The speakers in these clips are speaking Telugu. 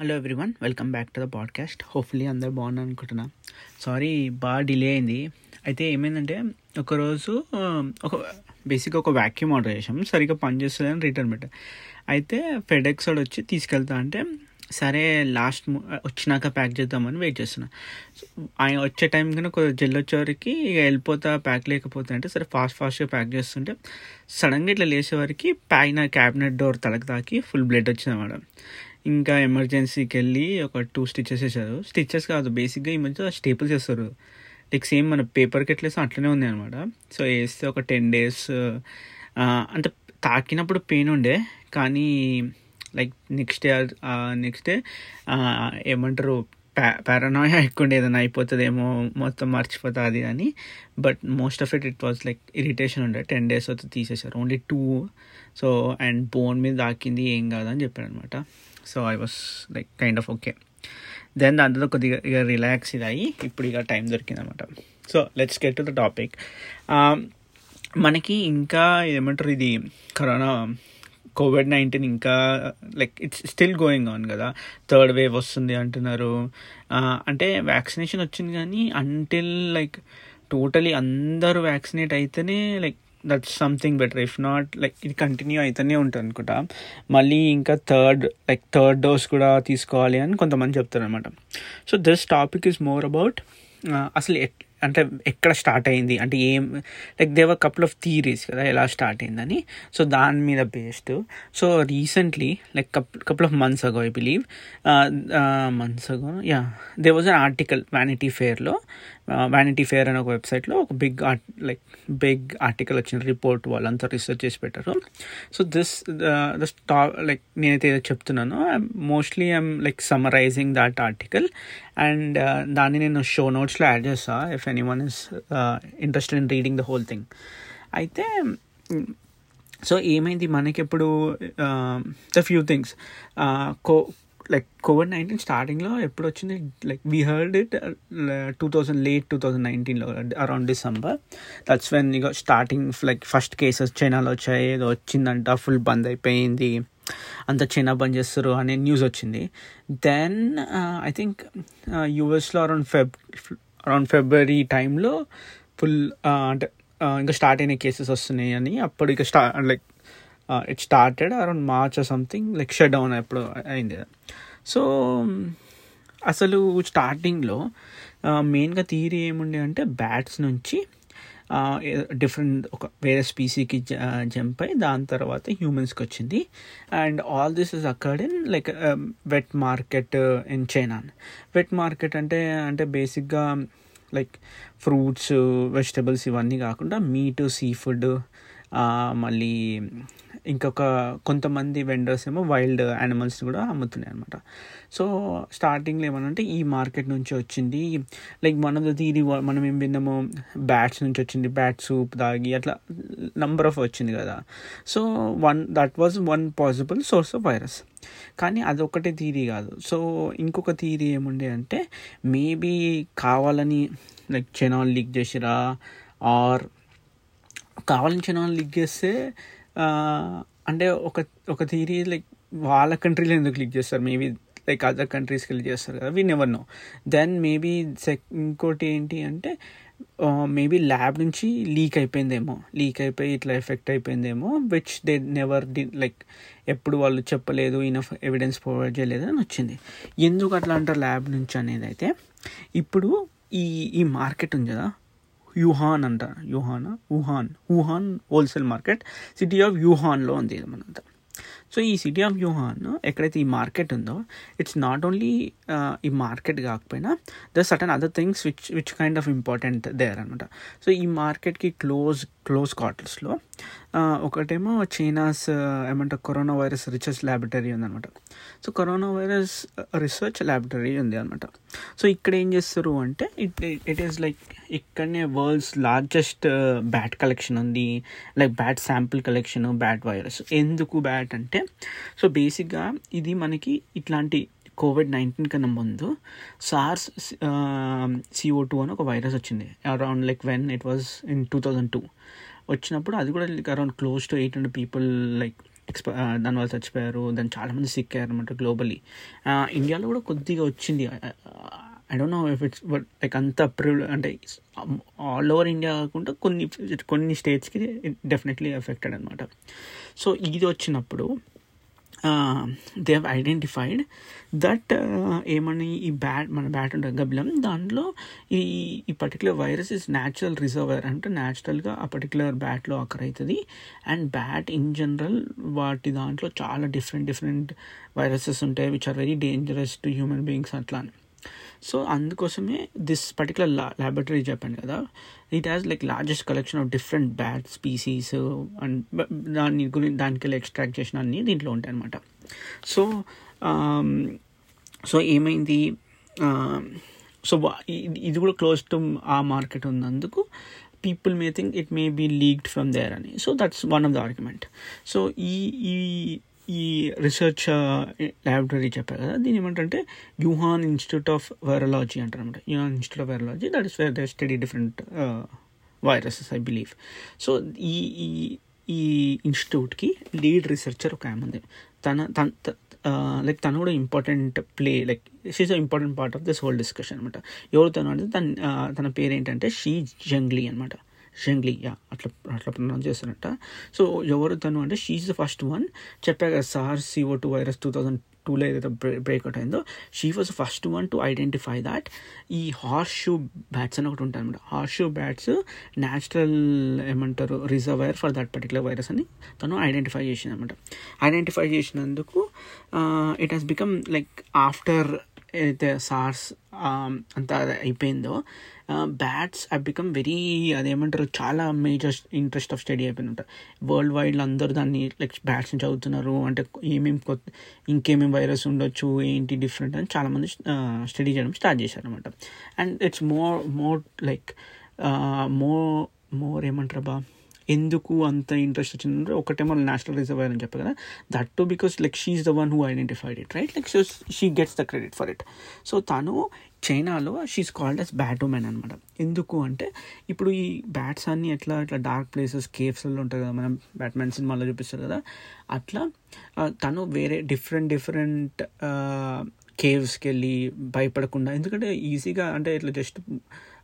Hello everyone welcome back to the podcast hopefully అందరు బాగున్నారు అనుకుంటున్నా. సారీ బాగా డిలే అయింది. అయితే ఏమైందంటే ఒకరోజు ఒక బేసిక్గా ఒక వ్యాక్యూమ్ ఆర్డర్ చేసాం సరిగ్గా పనిచేస్తుందని రిటర్న్ పెట్టా. అయితే ఫెడెక్స్ వాడు వచ్చి తీసుకెళ్తా అంటే సరే లాస్ట్ వచ్చినాక ప్యాక్ చేద్దామని వెయిట్ చేస్తున్నా. ఆయన వచ్చే టైం కన్నా కొంచెం జల్లి వచ్చేవరకు ఇక వెళ్ళిపోతా ప్యాక్ లేకపోతే అంటే సరే ఫాస్ట్ ఫాస్ట్గా ప్యాక్ చేస్తుంటే సడన్గా ఇట్లా లేచేవరకు పైన క్యాబినెట్ డోర్ తలకు తాకి ఫుల్ బ్లడ్ వచ్చింది మేడం ఇంకా ఎమర్జెన్సీకి వెళ్ళి ఒక టూ స్టిచ్చెస్ వేసారు స్టిచెస్ కాదు బేసిక్గా ఈ మధ్య స్టేపుల్స్ వేస్తారు. లైక్ సేమ్ మన పేపర్కి ఎట్లా వేస్తే అట్లనే ఉంది అనమాట సో వేస్తే ఒక టెన్ డేస్ అంటే తాకినప్పుడు పెయిన్ ఉండే కానీ like next day next day ఏమంటారు ప్యా పారానాయ ఎక్కువ ఉండే ఏదైనా అయిపోతుందేమో మొత్తం మర్చిపోతా అది అని. But most of it it was like irritation ఉండే. టెన్ డేస్ అయితే తీసేశారు. Only two. So and bone మీద దాకింది ఏం కాదని చెప్పాడు అనమాట so I was like kind of okay then దాంతో కొద్దిగా ఇక రిలాక్స్ ఇది అయ్యి ఇప్పుడు ఇక టైం దొరికింది అనమాట so let's get to the topic మనకి ఇంకా ఏమంటారు ఇది కరోనా కోవిడ్ నైన్టీన్ ఇంకా like it's still going on కదా. థర్డ్ వేవ్ వస్తుంది అంటున్నారు. Uh, అంటే వ్యాక్సినేషన్ వచ్చింది కానీ అంటిల్ లైక్ టోటలీ అందరూ వ్యాక్సినేట్ అయితేనే like that's something better if not like ఇది కంటిన్యూ అయితేనే ఉంటుంది అనుకుంటా. మళ్ళీ ఇంకా థర్డ్ లైక్ థర్డ్ డోస్ కూడా తీసుకోవాలి అని కొంతమంది చెప్తారు అనమాట so this topic is more about అసలు అంటే ఎక్కడ స్టార్ట్ అయింది? అంటే ఏం like there were couple of theories కదా ఎలా స్టార్ట్ అయిందని. సో దాని మీద based so recently like cup couple of months ago I believe months ago yeah they was an article Vanity ఫేర్లో vanity fair అనే ఒక వెబ్సైట్లో ఒక big art like big article వచ్చిన రిపోర్ట్ వాళ్ళంతా రీసెర్చ్ చేసి పెట్టారు. సో దిస్ ద స్టా లైక్ నేనైతే ఏదో చెప్తున్నానో mostly I'm like summarising that article and దాన్ని నేను షో నోట్స్లో యాడ్ చేస్తా. If any is interested in reading the whole thing అయితే సో ఏమైంది? మనకి ఇప్పుడు ద ఫ్యూ థింగ్స్ కో లైక్ కోవిడ్ నైన్టీన్ స్టార్టింగ్లో ఎప్పుడు వచ్చింది like we heard it two thousand late two thousand నైన్టీన్లో అరౌండ్ డిసెంబర్ దట్స్ వెన్ ఇక స్టార్టింగ్ లైక్ ఫస్ట్ కేసెస్ చైనాలో వచ్చాయి. ఏదో వచ్చిందంట ఫుల్ బంద్ అయిపోయింది. అంత చైనా బంద్ చేస్తారు అనే న్యూస్ వచ్చింది. దెన్ ఐ థింక్ యూఎస్లో అరౌండ్ ఫెబ్ అరౌండ్ ఫిబ్రవరి టైంలో ఫుల్ అంటే ఇంకా స్టార్ట్ అయిన కేసెస్ వస్తున్నాయి అని అప్పుడు ఇక స్టా like it started around March something like shut down ఎప్పుడు అయింది సో అసలు స్టార్టింగ్లో మెయిన్గా థియరీ ఏముండే అంటే బ్యాట్స్ నుంచి డిఫరెంట్ ఒక వేరే స్పీసీకి జంప్ అయి దాని తర్వాత హ్యూమన్స్కి వచ్చింది. And all this is occurred in like wet market in China wet market అంటే అంటే బేసిక్గా లైక్ ఫ్రూట్స్ వెజిటబుల్స్ ఇవన్నీ కాకుండా మీట్ సీ ఫుడ్ మళ్ళీ ఇంకొక కొంతమంది వెండర్స్ ఏమో వైల్డ్ యానిమల్స్ కూడా అమ్ముతున్నాయి అనమాట సో స్టార్టింగ్లో ఏమనంటే ఈ మార్కెట్ నుంచి వచ్చింది. లైక్ మనం దీని మనం ఏం విన్నాము బ్యాట్స్ నుంచి వచ్చింది. బ్యాట్ సూప్ తాగి అట్లా నంబర్ ఆఫ్ వచ్చింది కదా. So one that was one possible source of virus కానీ అదొకటే థీరీ కాదు. సో ఇంకొక థీరీ ఏముండే అంటే మేబీ కావాలని లైక్ చెనాల్ లీక్ చేసిరా ఆర్ కావాలని చెనాల్ లీక్ చేస్తే అంటే ఒక ఒక థీరీ లైక్ వాళ్ళ కంట్రీలో ఎందుకు లీక్ చేస్తారు? మేబీ లైక్ అదర్ కంట్రీస్కి వెళ్ళి చేస్తారు కదా we never know then maybe check ఇంకోటి ఏంటి అంటే uh, మేబీ ల్యాబ్ నుంచి లీక్ అయిపోయిందేమో లీక్ అయిపోయి ఇట్లా ఎఫెక్ట్ అయిపోయిందేమో విచ్ దే నెవర్ డి లైక్ ఎప్పుడు వాళ్ళు చెప్పలేదు ఇనఫ్ ఎవిడెన్స్ ప్రొవైడ్ చేయలేదు అని వచ్చింది. ఎందుకు అట్లా అంటారు ల్యాబ్ నుంచి అనేది అయితే ఇప్పుడు ఈ ఈ మార్కెట్ ఉంది కదా యుహాన్ అంట Wuhan Wuhan Wuhan wholesale market city of యూహాన్లో ఉంది ఇది మనంతా. సో ఈ సిటీ ఆఫ్ యూహాన్ ఎక్కడైతే ఈ మార్కెట్ ఉందో ఇట్స్ నాట్ ఓన్లీ ఈ మార్కెట్ కాకపోయినా the certain other things which which kind of important there అనమాట సో ఈ మార్కెట్కి క్లోజ్ క్లోజ్ క్వార్టర్స్లో ఒకటేమో చైనాస్ ఏమంటారు కరోనా వైరస్ రీసెర్చ్ ల్యాబొరేటరీ ఉందన్నమాట. So corona virus research laboratory ఉంది అనమాట సో ఇక్కడ ఏం చేస్తారు అంటే ఇట్ ఇట్ ఈస్ లైక్ ఇక్కడనే వరల్డ్స్ లార్జెస్ట్ బ్యాట్ కలెక్షన్ ఉంది. Like bat sample collection bat virus ఎందుకు బ్యాట్ అంటే సో బేసిక్గా ఇది మనకి ఇట్లాంటి కోవిడ్ నైన్టీన్ కన్నా ముందు సార్స్ సిఓ టూ అని ఒక వైరస్ వచ్చింది. Around like when it was in two thousand two వచ్చినప్పుడు అది కూడా like around close to eight hundred people like ఎక్స్ప దానివల్ల చచ్చిపోయారు. దాన్ని చాలామంది సిక్ అయ్యారు అనమాట గ్లోబలీ ఇండియాలో కూడా కొద్దిగా వచ్చింది. I don't know if it's but like అంత ప్రివ్ అంటే ఆల్ ఓవర్ ఇండియా కాకుండా కొన్ని కొన్ని స్టేట్స్కి డెఫినెట్లీ ఎఫెక్టెడ్ అనమాట సో ఇది వచ్చినప్పుడు దే హ్యావ్ ఐడెంటిఫైడ్ దట్ ఏమని ఈ బ్యాట్ మన బ్యాట్ ఉంటుంది గబ్బిలం దాంట్లో ఈ ఈ particular virus is natural reservoir అంటే న్యాచురల్గా ఆ పర్టికులర్ బ్యాట్లో అక్కర్ అవుతుంది అండ్ బ్యాట్ ఇన్ జనరల్ వాటి దాంట్లో చాలా డిఫరెంట్ డిఫరెంట్ వైరసెస్ ఉంటాయి which are very dangerous to human beings అట్లా అని. సో అందుకోసమే దిస్ పర్టికులర్ లా ల్యాబొరేటరీ చెప్పాను కదా. It has like largest collection of different bat species and దాని గురించి దానికి ఎక్స్ట్రాక్ట్ చేసిన అన్ని దీంట్లో ఉంటాయి అనమాట సో సో ఏమైంది? Um, సో ఇది కూడా క్లోజ్ టు ఆ మార్కెట్ ఉన్నందుకు people may think it may be leaked from there అని. So that's one of the argument so ఈ ఈ ఈ రీసెర్చ్ ల్యాబొరేటరీ చెప్పారు కదా దీని ఏమంటే యూహాన్ ఇన్స్టిట్యూట్ ఆఫ్ వైరలాజీ అంటారు అనమాట Wuhan Institute of Virology that is where they study different viruses I believe so ఈ ఈ ఈ ఇన్స్టిట్యూట్కి లీడ్ రీసెర్చర్ ఒక ఆమె ఉంది. తన తన లైక్ తను కూడా important play like she's important part of this whole discussion అనమాట. ఎవరు తను అంటే తన తన పేరు ఏంటంటే షీ జంగ్లీ అనమాట. షంగ్లీ అట్లా అట్లా ప్రొనౌన్స్ చేస్తారంట సో ఎవరు తను అంటే షీఈ్ ద ఫస్ట్ వన్ చెప్పా కదా SARS CoV two virus two thousand టూలో ఏదైతే బ్రేక్అవుట్ అయిందో she was first one to identify that ఈ హార్స్ షూ బ్యాట్స్ అని ఒకటి ఉంటాయి అనమాట హార్స్ షూ బ్యాట్స్ న్యాచురల్ ఏమంటారు reservoir for that particular virus అని తను ఐడెంటిఫై చేసింది అనమాట ఐడెంటిఫై చేసినందుకు it has become like after ఏదైతే సార్స్ అంతా అయిపోయిందో బ్యాట్స్ ఐ బికమ్ వెరీ అదేమంటారు చాలా మేజర్ ఇంట్రెస్ట్ ఆఫ్ స్టడీ అయిపోయిందంట వరల్డ్ వైడ్లో అందరూ దాన్ని లైక్ బ్యాట్స్ని చదువుతున్నారు అంటే ఏమేమి కొత్త ఇంకేమేమి వైరస్ ఉండొచ్చు ఏంటి డిఫరెంట్ అని చాలామంది స్టడీ చేయడం స్టార్ట్ చేశారనమాట and it's more more like more more ఏమంటారు బా ఎందుకు అంత ఇంట్రెస్ట్ వచ్చిందంటే ఒకటేమో నేషనల్ రిజర్వర్ అని చెప్పారు కదా. That to because like she's the one who identified it right like so she gets the credit for it so తను చైనాలో షీస్ కాల్డ్ అస్ బ్యాటోమెన్ అనమాట ఎందుకు అంటే ఇప్పుడు ఈ బ్యాట్స్ అన్ని ఎట్లా ఇట్లా డార్క్ ప్లేసెస్ కేవ్స్లో ఉంటుంది కదా మనం బ్యాట్మెన్ సినిమాలో చూపిస్తారు కదా. అట్లా తను వేరే డిఫరెంట్ డిఫరెంట్ కేవ్స్కి వెళ్ళి భయపడకుండా ఎందుకంటే ఈజీగా అంటే ఇట్లా జస్ట్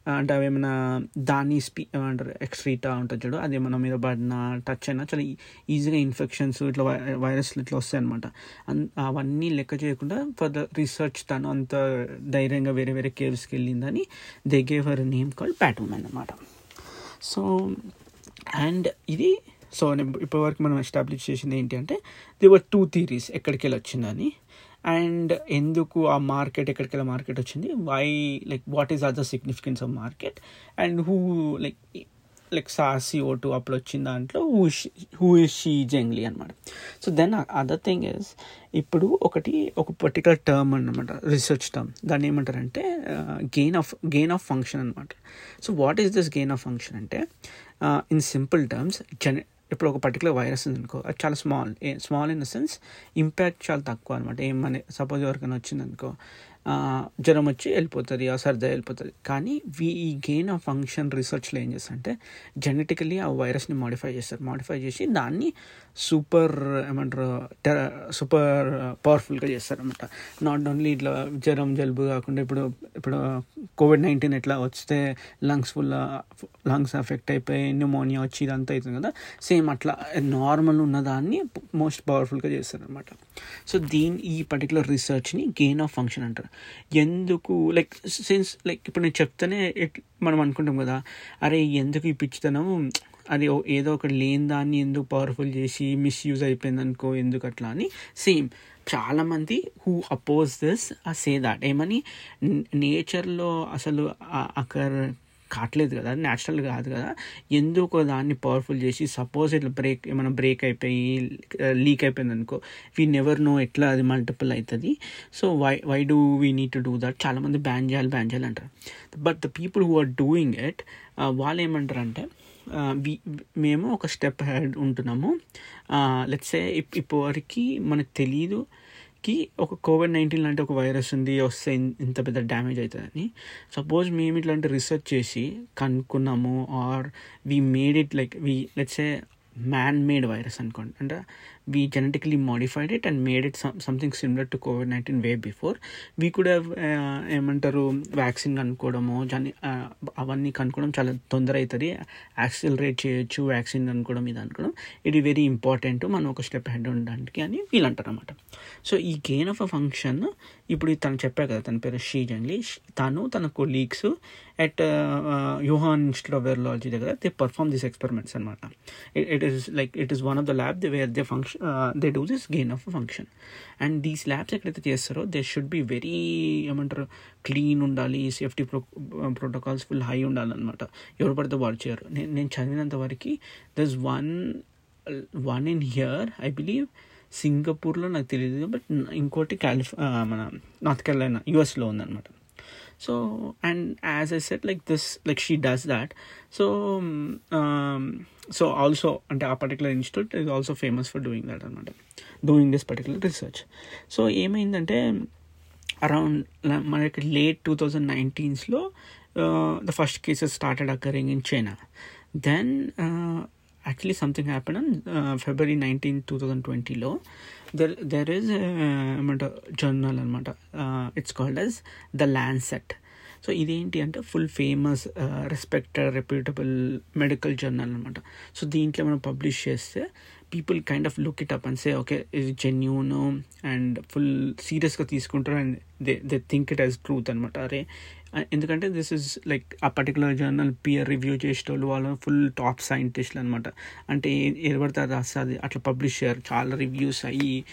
అంటే అవి ఏమైనా దాని స్పీ ఏమంటారు ఎక్స్ట్రీటా ఉంటుంది చూడు అది ఏమైనా మీద పడిన టచ్ అయినా చాలా ఈజీగా ఇన్ఫెక్షన్స్ ఇట్లా వైరస్లు ఇట్లా వస్తాయి అనమాట అవన్నీ లెక్క చేయకుండా ఫర్ ద రీసెర్చ్ తను అంత ధైర్యంగా వేరే వేరే కేవ్స్కి వెళ్ళిందని they gave her name call batwoman అనమాట సో అండ్ ఇది సో ఇప్పటివరకు మనం ఎస్టాబ్లిష్ చేసింది ఏంటి అంటే ది వర్ టూ థీరీస్ ఎక్కడికి వెళ్ళి వచ్చిందని అండ్ ఎందుకు ఆ మార్కెట్ ఎక్కడికెళ్ళి మార్కెట్ వచ్చింది? Why like what is other significance of market and who like like saucy ఓటు అప్పుడు వచ్చిన దాంట్లో who who is Shi Zhengli అనమాట so then other thing is ఇప్పుడు ఒకటి ఒక పర్టికులర్ టర్మ్ అనమాట రీసెర్చ్ టర్మ్ దాన్ని ఏమంటారంటే gain of gain of function అనమాట so what is this gain of function అంటే ఇన్ సింపుల్ టర్మ్స్ జన ఇప్పుడు ఒక పర్టికులర్ వైరస్ ఉంది అనుకో అది చాలా small small in the sense impact చాలా తక్కువ అనమాట ఏమని సపోజ్ ఎవరికైనా వచ్చిందనుకో జ్వరం వచ్చి వెళ్ళిపోతుంది ఆ సర్దా వెళ్ళిపోతుంది. కానీ వీ ఈ గెయిన్ ఆఫ్ ఫంక్షన్ రీసెర్చ్లో ఏం చేస్తారంటే జెనెటికలీ ఆ వైరస్ని మాడిఫై చేస్తారు. మాడిఫై చేసి దాన్ని సూపర్ ఏమంటారు సూపర్ పవర్ఫుల్గా చేస్తారనమాట నాట్ ఓన్లీ ఇట్లా జ్వరం జలుబు కాకుండా ఇప్పుడు ఇప్పుడు కోవిడ్ నైన్టీన్ ఎట్లా వస్తే లంగ్స్ ఫుల్ లంగ్స్ ఎఫెక్ట్ అయిపోయి న్యూమోనియా వచ్చి ఇదంతా అవుతుంది కదా. సేమ్ అట్లా నార్మల్ ఉన్న దాన్ని మోస్ట్ పవర్ఫుల్గా చేస్తారనమాట సో దీని ఈ పర్టికులర్ రీసెర్చ్ని గెయిన్ ఆఫ్ ఫంక్షన్ అంటారు. ఎందుకు లైక్ సిన్స్ లైక్ ఇప్పుడు నేను చెప్తేనే మనం అనుకుంటాం కదా అరే ఎందుకు ఈ పిచ్చితనం? అది ఏదో ఒకటి లేని దాన్ని ఎందుకు పవర్ఫుల్ చేసి మిస్యూజ్ అయిపోయింది అనుకో ఎందుకు అట్లా అని? సేమ్ చాలామంది హూ అపోజ్ దిస్ ఆ సే దాట్ ఏమని? నేచర్లో అసలు అక్కడ కావట్లేదు కదా న్యాచురల్ కాదు కదా. ఎందుకు దాన్ని పవర్ఫుల్ చేసి సపోజ్ ఇట్లా బ్రేక్ ఏమైనా బ్రేక్ అయిపోయి లీక్ అయిపోయింది అనుకో వీ నెవర్ నో ఎట్లా అది మల్టిపుల్ అవుతుంది so why why do we need to do that చాలామంది బ్యాన్ చేయాలి బ్యాన్ చేయాలి అంటారు. But the people who are doing it వాళ్ళు ఏమంటారు అంటే మేము ఒక స్టెప్ హెడ్ ఉంటున్నాము. లెట్సే ఇప్పటివరకు మనకు తెలియదు కి ఒక కోవిడ్ నైన్టీన్ లాంటి ఒక వైరస్ ఉంది వస్తే ఇంత పెద్ద డ్యామేజ్ అవుతుందని సపోజ్ మేము ఇట్లాంటి రీసెర్చ్ చేసి కనుక్కున్నాము or we made it like we let's say man made virus అనుకోండి. అంటే we genetically modified it and made it some, something similar to COVID nineteen way before we could ఏమంటారు వ్యాక్సిన్ కనుక్కోవడము జని అవన్నీ కనుక్కోవడం చాలా తొందర అవుతుంది యాక్సిలరేట్ చేయొచ్చు వ్యాక్సిన్ కనుక్కోవడం ఇది అనుకోవడం. ఇది వెరీ ఇంపార్టెంట్ మనం ఒక స్టెప్ హెడ్ ఉండడానికి అని వీళ్ళు అంటారు అనమాట సో ఈ గెయిన్ ఆఫ్ అ ఫంక్షన్ ఇప్పుడు తను చెప్పా కదా తన పేరు షీ జంగ్లీ. తను తన colleagues at Wuhan Institute of Virology దగ్గర దే పర్ఫార్మ్ దిస్ ఎక్స్పెరిమెంట్స్ అనమాట it is like it is one of the lab they where they function they do this gain of function and these labs ఎక్కడైతే చేస్తారో దే షుడ్ బి వెరీ ఏమంటారు క్లీన్ ఉండాలి safety pro protocols full high ఉండాలన్నమాట. ఎవరు పడితే వాళ్ళు చేయరు. నేను నేను చదివినంత వరకు this one one in here I believe సింగపూర్లో నాకు తెలియదు బట్ ఇంకోటి కాలిఫ్ మన నార్త్ కెరళైనా యుఎస్లో ఉందన్నమాట. So and as I said like this like she does that so so also అంటే ఆ particular institute is also famous for doing that అనమాట doing this particular research so ఏమైందంటే అరౌండ్ మనకి late two thousand నైన్టీన్స్లో the first cases started occurring in China then actually something happen on February nineteen two thousand ట్వంటీలో దెర్ దెర్ ఈజ్ ఏమంట జర్నల్ అనమాట it's called as the Lancet so ఇదేంటి అంటే full famous respected reputable medical journal అనమాట సో దీంట్లో మనం పబ్లిష్ చేస్తే people kind of look it up and say okay ఇది జెన్యూన్ అండ్ ఫుల్ సీరియస్గా తీసుకుంటారు and they they think it as truth అనమాట అరే ఎందుకంటే దిస్ ఇస్ లైక్ ఆ పర్టికులర్ జర్నల్ పియర్ రివ్యూ చేసేటోళ్ళు వాళ్ళు ఫుల్ టాప్ సైంటిస్టులు అనమాట అంటే ఏది పడితే అది అట్లా పబ్లిష్ చేయరు. చాలా రివ్యూస్ అయ్యి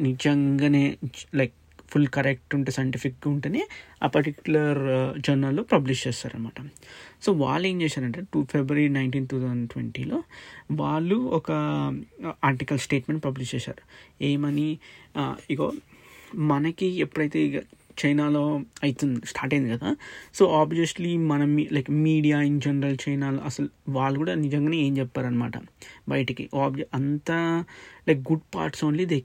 నిజంగానే లైక్ ఫుల్ కరెక్ట్ ఉంటే సైంటిఫిక్గా ఉంటేనే ఆ పర్టికులర్ జర్నల్లో పబ్లిష్ చేస్తారనమాట సో వాళ్ళు ఏం చేశారంటే two February nineteen two thousand ట్వంటీలో వాళ్ళు ఒక ఆర్టికల్ స్టేట్మెంట్ పబ్లిష్ చేశారు. ఏమని uh, ఇగో మనకి ఎప్పుడైతే ఇక చైనాలో అవుతుంది స్టార్ట్ అయింది కదా. సో ఆబ్వియస్లీ మనం లైక్ మీడియా ఇన్ జనరల్ చైనాలో అసలు వాళ్ళు కూడా నిజంగానే ఏం చెప్పారనమాట బయటికి. ఆబ్జె అంతా like good parts only they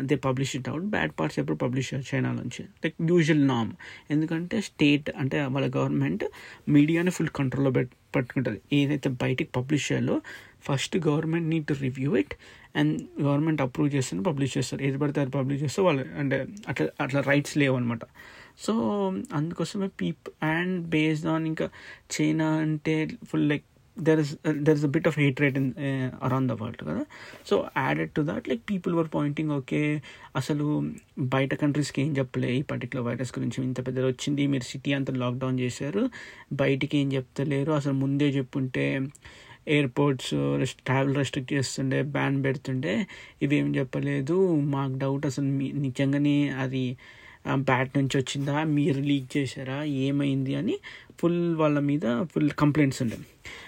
they publish it out bad parts ఎప్పుడు పబ్లిష్ చైనా నుంచి. లైక్ యూజువల్ నామ్ ఎందుకంటే స్టేట్ అంటే వాళ్ళ గవర్నమెంట్ మీడియాని ఫుల్ కంట్రోల్లో పెట్ పట్టుకుంటుంది. ఏదైతే బయటికి పబ్లిష్ చేయాలో first government need to review it and government approve చేస్తే పబ్లిష్ చేస్తారు. ఏది పడితే అది పబ్లిష్ చేస్తే వాళ్ళు అంటే అట్లా అట్లా రైట్స్ లేవు అనమాట సో అందుకోసమే పీప్ అండ్ బేస్డ్ ఆన్ ఇంకా చైనా అంటే full like there is there is a bit of hatred in around the world కదా. So added to that like people were pointing okay అసలు బయట కంట్రీస్కి ఏం చెప్పలే? ఈ పర్టికులర్ వైరస్ గురించి ఇంత పెద్దది వచ్చింది మీరు సిటీ అంతా లాక్డౌన్ చేశారు బయటికి ఏం చెప్తలేరు? అసలు ముందే చెప్పుంటే ఎయిర్పోర్ట్స్ ట్రావెల్ రెస్ట్రిక్ట్ చేస్తుండే బ్యాన్ పెడుతుండే. ఇవేం చెప్పలేదు. మాకు డౌట్ అసలు మీ నిజంగానే అది బ్యాట్ నుంచి వచ్చిందా? మీరు లీక్ చేశారా? ఏమైంది అని ఫుల్ వాళ్ళ మీద ఫుల్ కంప్లైంట్స్ ఉండే.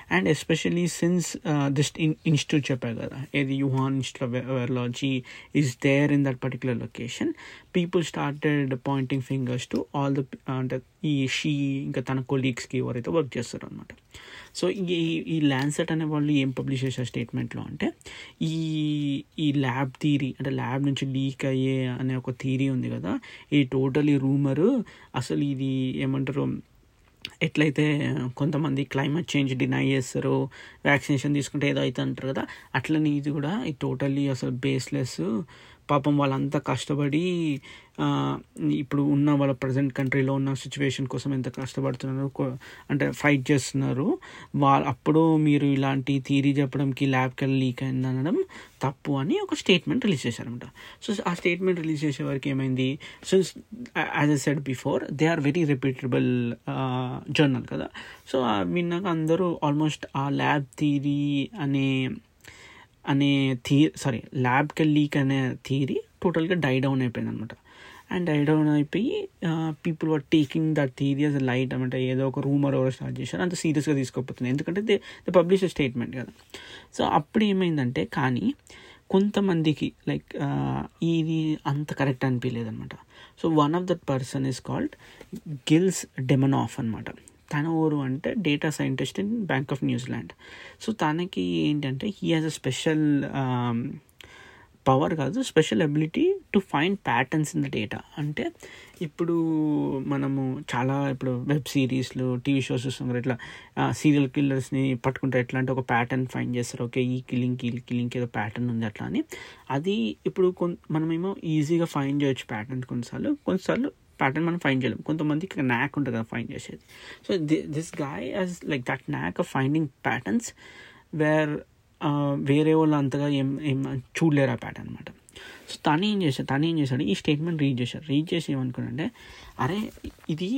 And especially since this institute చెప్పారు కదా ఏది Wuhan Institute of Virology is there in that particular location people started pointing fingers to all the అంటే ఈ షీ ఇంకా తన కొలీగ్స్కి ఎవరైతే వర్క్ చేస్తారు అనమాట సో ఈ ఈ ల్యాన్సెట్ అనే వాళ్ళు ఏం పబ్లిష్ చేశారు స్టేట్మెంట్లో అంటే ఈ ఈ ల్యాబ్ థీరీ అంటే ల్యాబ్ నుంచి లీక్ అయ్యే అనే ఒక థీరీ ఉంది కదా ఈ టోటలీ రూమరు అసలు ఇది ఏమంటారు ఎట్లయితే కొంతమంది క్లైమేట్ చేంజ్ డినై చేస్తారు వ్యాక్సినేషన్ తీసుకుంటే ఏదో అవుతుంది అంటారు కదా అట్లనే ఇది కూడా ఇది టోటల్లీ అసలు బేస్లెస్ పాపం వాళ్ళంతా కష్టపడి ఇప్పుడు ఉన్న వాళ్ళ ప్రజెంట్ కంట్రీలో ఉన్న సిచ్యువేషన్ కోసం ఎంత కష్టపడుతున్నారు అంటే ఫైట్ చేస్తున్నారు. వాళ్ళ అప్పుడు మీరు ఇలాంటి థీరీ చెప్పడంకి ల్యాబ్కి వెళ్ళి లీక్ అయింది అనడం తప్పు అని ఒక స్టేట్మెంట్ రిలీజ్ చేశారనమాట సో ఆ స్టేట్మెంట్ రిలీజ్ చేసే వరకు ఏమైంది? So as I said before they are very repeatable journal కదా. సో విన్నాక అందరూ ఆల్మోస్ట్ ఆ ల్యాబ్ థీరీ అనే అనే థీ సారీ ల్యాబ్కి లీక్ అనే థీరీ టోటల్గా డై డౌన్ అయిపోయింది అనమాట అండ్ డై డౌన్ అయిపోయి people were taking that theory as light అంటే ఏదో ఒక రూమర్ ఎవరో స్టార్ట్ చేశారు అంత సీరియస్గా తీసుకోకపోతుంది. ఎందుకంటే దే ద పబ్లిష్ స్టేట్మెంట్ కదా. సో అప్పుడు ఏమైందంటే కానీ కొంతమందికి లైక్ ఇది అంత కరెక్ట్ అనిపించలేదు అనమాట so one of that person is called Gilles Demaneuf అనమాట తన ఊరు అంటే data scientist in Bank of New Zealand so తనకి ఏంటంటే he has a special power కాదు special ability to find patterns in the data అంటే ఇప్పుడు మనము చాలా ఇప్పుడు వెబ్ సిరీస్లు టీవీ షోస్ చూస్తాం కదా ఇట్లా సీరియల్ కిల్లర్స్ని పట్టుకుంటే ఎట్లా అంటే ఒక ప్యాటర్న్ ఫైండ్ చేస్తారు? ఓకే ఈ కిల్లింగ్ ఈ కిల్లింగ్ ఏదో ప్యాటర్న్ ఉంది అట్లా అని. అది ఇప్పుడు కొన్ మనమేమో ఈజీగా ఫైండ్ చేయొచ్చు ప్యాటర్న్ కొన్నిసార్లు. కొన్నిసార్లు ప్యాటర్న్ మనం ఫైండ్ చేయలేం. కొంతమందికి న్యాక్ ఉంటుంది కదా ఫైండ్ చేసేది. So this guy has like that knack of finding patterns where వేరే వాళ్ళు అంతగా ఏం ఏం చూడలేరు ఆ ప్యాటర్న్ అనమాట సో తను ఏం చేశాడు తను ఏం చేశాడు ఈ స్టేట్మెంట్ రీడ్ చేశాడు. రీడ్ చేసి ఏమనుకున్నాడంటే అరే ఇది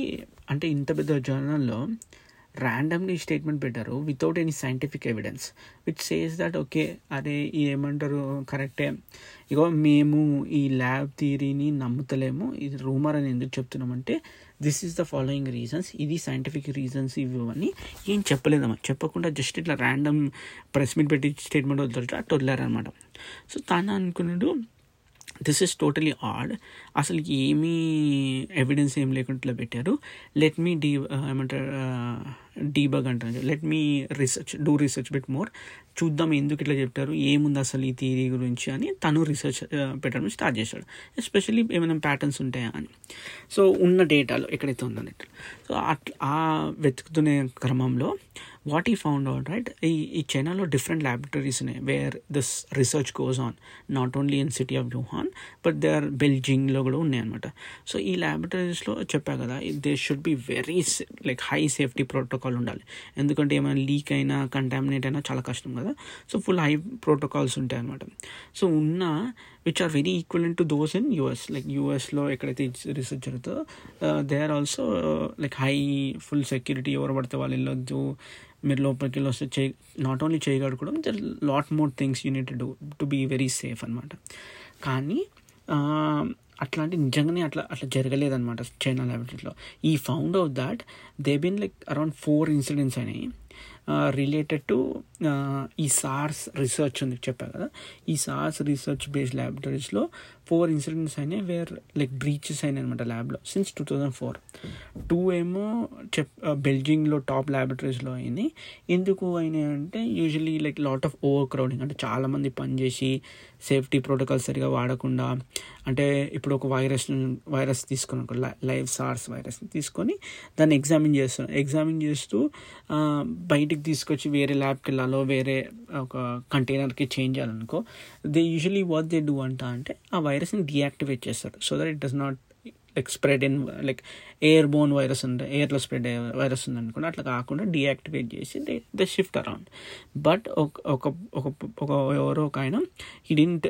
అంటే ఇంత పెద్ద జర్నల్లో ర్యాండమ్లీ స్టేట్మెంట్ పెట్టారు without any scientific evidence which says that okay అరే ఏమంటారు కరెక్టే ఇగో మేము ఈ ల్యాబ్ థియరీని నమ్ముతలేము. ఇది రూమర్ అని ఎందుకు చెప్తున్నామంటే this is the following reasons ఇది సైంటిఫిక్ రీజన్స్ ఇవి అని ఏం చెప్పలేదమ్మా చెప్పకుండా జస్ట్ ఇట్లా ర్యాండమ్ ప్రెస్ మీట్ పెట్టి స్టేట్మెంట్ వదిలేట అట్లా వదిలేరనమాట సో తను అనుకున్నాడు దిస్ ఇస్ టోటలీ ఆడ్ అసలు ఏమీ ఎవిడెన్స్ ఏం లేకుండా పెట్టారు. లెట్ మీ డీ ఏమంటారు debug and let me research do research a bit more. చూద్దాం ఎందుకు ఇట్లా చెప్పారు ఏముంది అసలు ఈ థియరీ గురించి అని తను రీసెర్చ్ పెట్టడం స్టార్ట్ చేశాడు. ఎస్పెషల్లీ ఏమైనా ప్యాటర్న్స్ ఉంటాయా అని. సో ఉన్న డేటాలో ఎక్కడైతే ఉందన్నట్టు సో అట్లా ఆ వెతుకుతునే క్రమంలో వాట్ ఈ ఫౌండ్ అవుట్ రైట్ ఈ ఈ చైనాలో డిఫరెంట్ ల్యాబొరేటరీస్ ఉన్నాయి where this research goes on not only in city of Wuhan but they are బెల్జింగ్లో కూడా ఉన్నాయి అనమాట సో ఈ ల్యాబొరేటరీస్లో చెప్పా కదా they should be very like high safety protocol ఉండాలి. ఎందుకంటే ఏమైనా లీక్ అయినా కంటామినేట్ అయినా చాలా కష్టం కదా. సో ఫుల్ హై ప్రోటోకాల్స్ ఉంటాయి అనమాట సో ఉన్న which are very equivalent to those in US like యూఎస్లో ఎక్కడైతే రీసెర్చ్ జరుగుతుందో they are also like high full security ఎవరు పడితే వాళ్ళు వెళ్ళొద్దు. మీరు లోపలికి వెళ్ళి వస్తే చేయి not only చేయగలకూడదు there lot more things you need do to be very safe అనమాట కానీ uh, అట్లాంటి నిజంగానే అట్లా అట్లా జరగలేదన్నమాట చైనా ల్యాబొరేటరీలో. ఈ found out that they been like around four incidents అయినాయి. రిలేటెడ్ టు ఈ సార్స్ రీసెర్చ్ ఉంది చెప్పా కదా. ఈ సార్స్ రీసెర్చ్ బేస్డ్ ల్యాబొరేటరీస్లో ఫోర్ ఇన్సిడెంట్స్ అయినాయి వేర్ లైక్ బ్రీచెస్ అయినాయి అనమాట ల్యాబ్లో since two thousand four two ఏమో చెప్ బెల్జింగ్లో టాప్ ల్యాబొరేటరీస్లో అయినాయి. ఎందుకు అయినాయి అంటే usually like lot of overcrowding అంటే చాలామంది పనిచేసి సేఫ్టీ ప్రోటోకాల్ సరిగా వాడకుండా అంటే ఇప్పుడు ఒక వైరస్ వైరస్ తీసుకుని లైవ్ సార్స్ వైరస్ని తీసుకొని దాన్ని ఎగ్జామిన్ చేస్తాను ఎగ్జామిన్ చేస్తూ బయటికి తీసుకొచ్చి వేరే ల్యాబ్కి వెళ్ళాలో వేరే ఒక కంటైనర్కి change చేయాలనుకో they usually what they do అంట అంటే ఆ virus and deactivate chessor so that it does not like spread in like airborne virus ఉంది ఎయిర్లో స్ప్రెడ్ వైరస్ ఉంది అనుకోండి అట్లా కాకుండా డియాక్టివేట్ చేసి they they shift around but ఒక ఒక ఒక ఎవరో ఒక ఆయన he didn't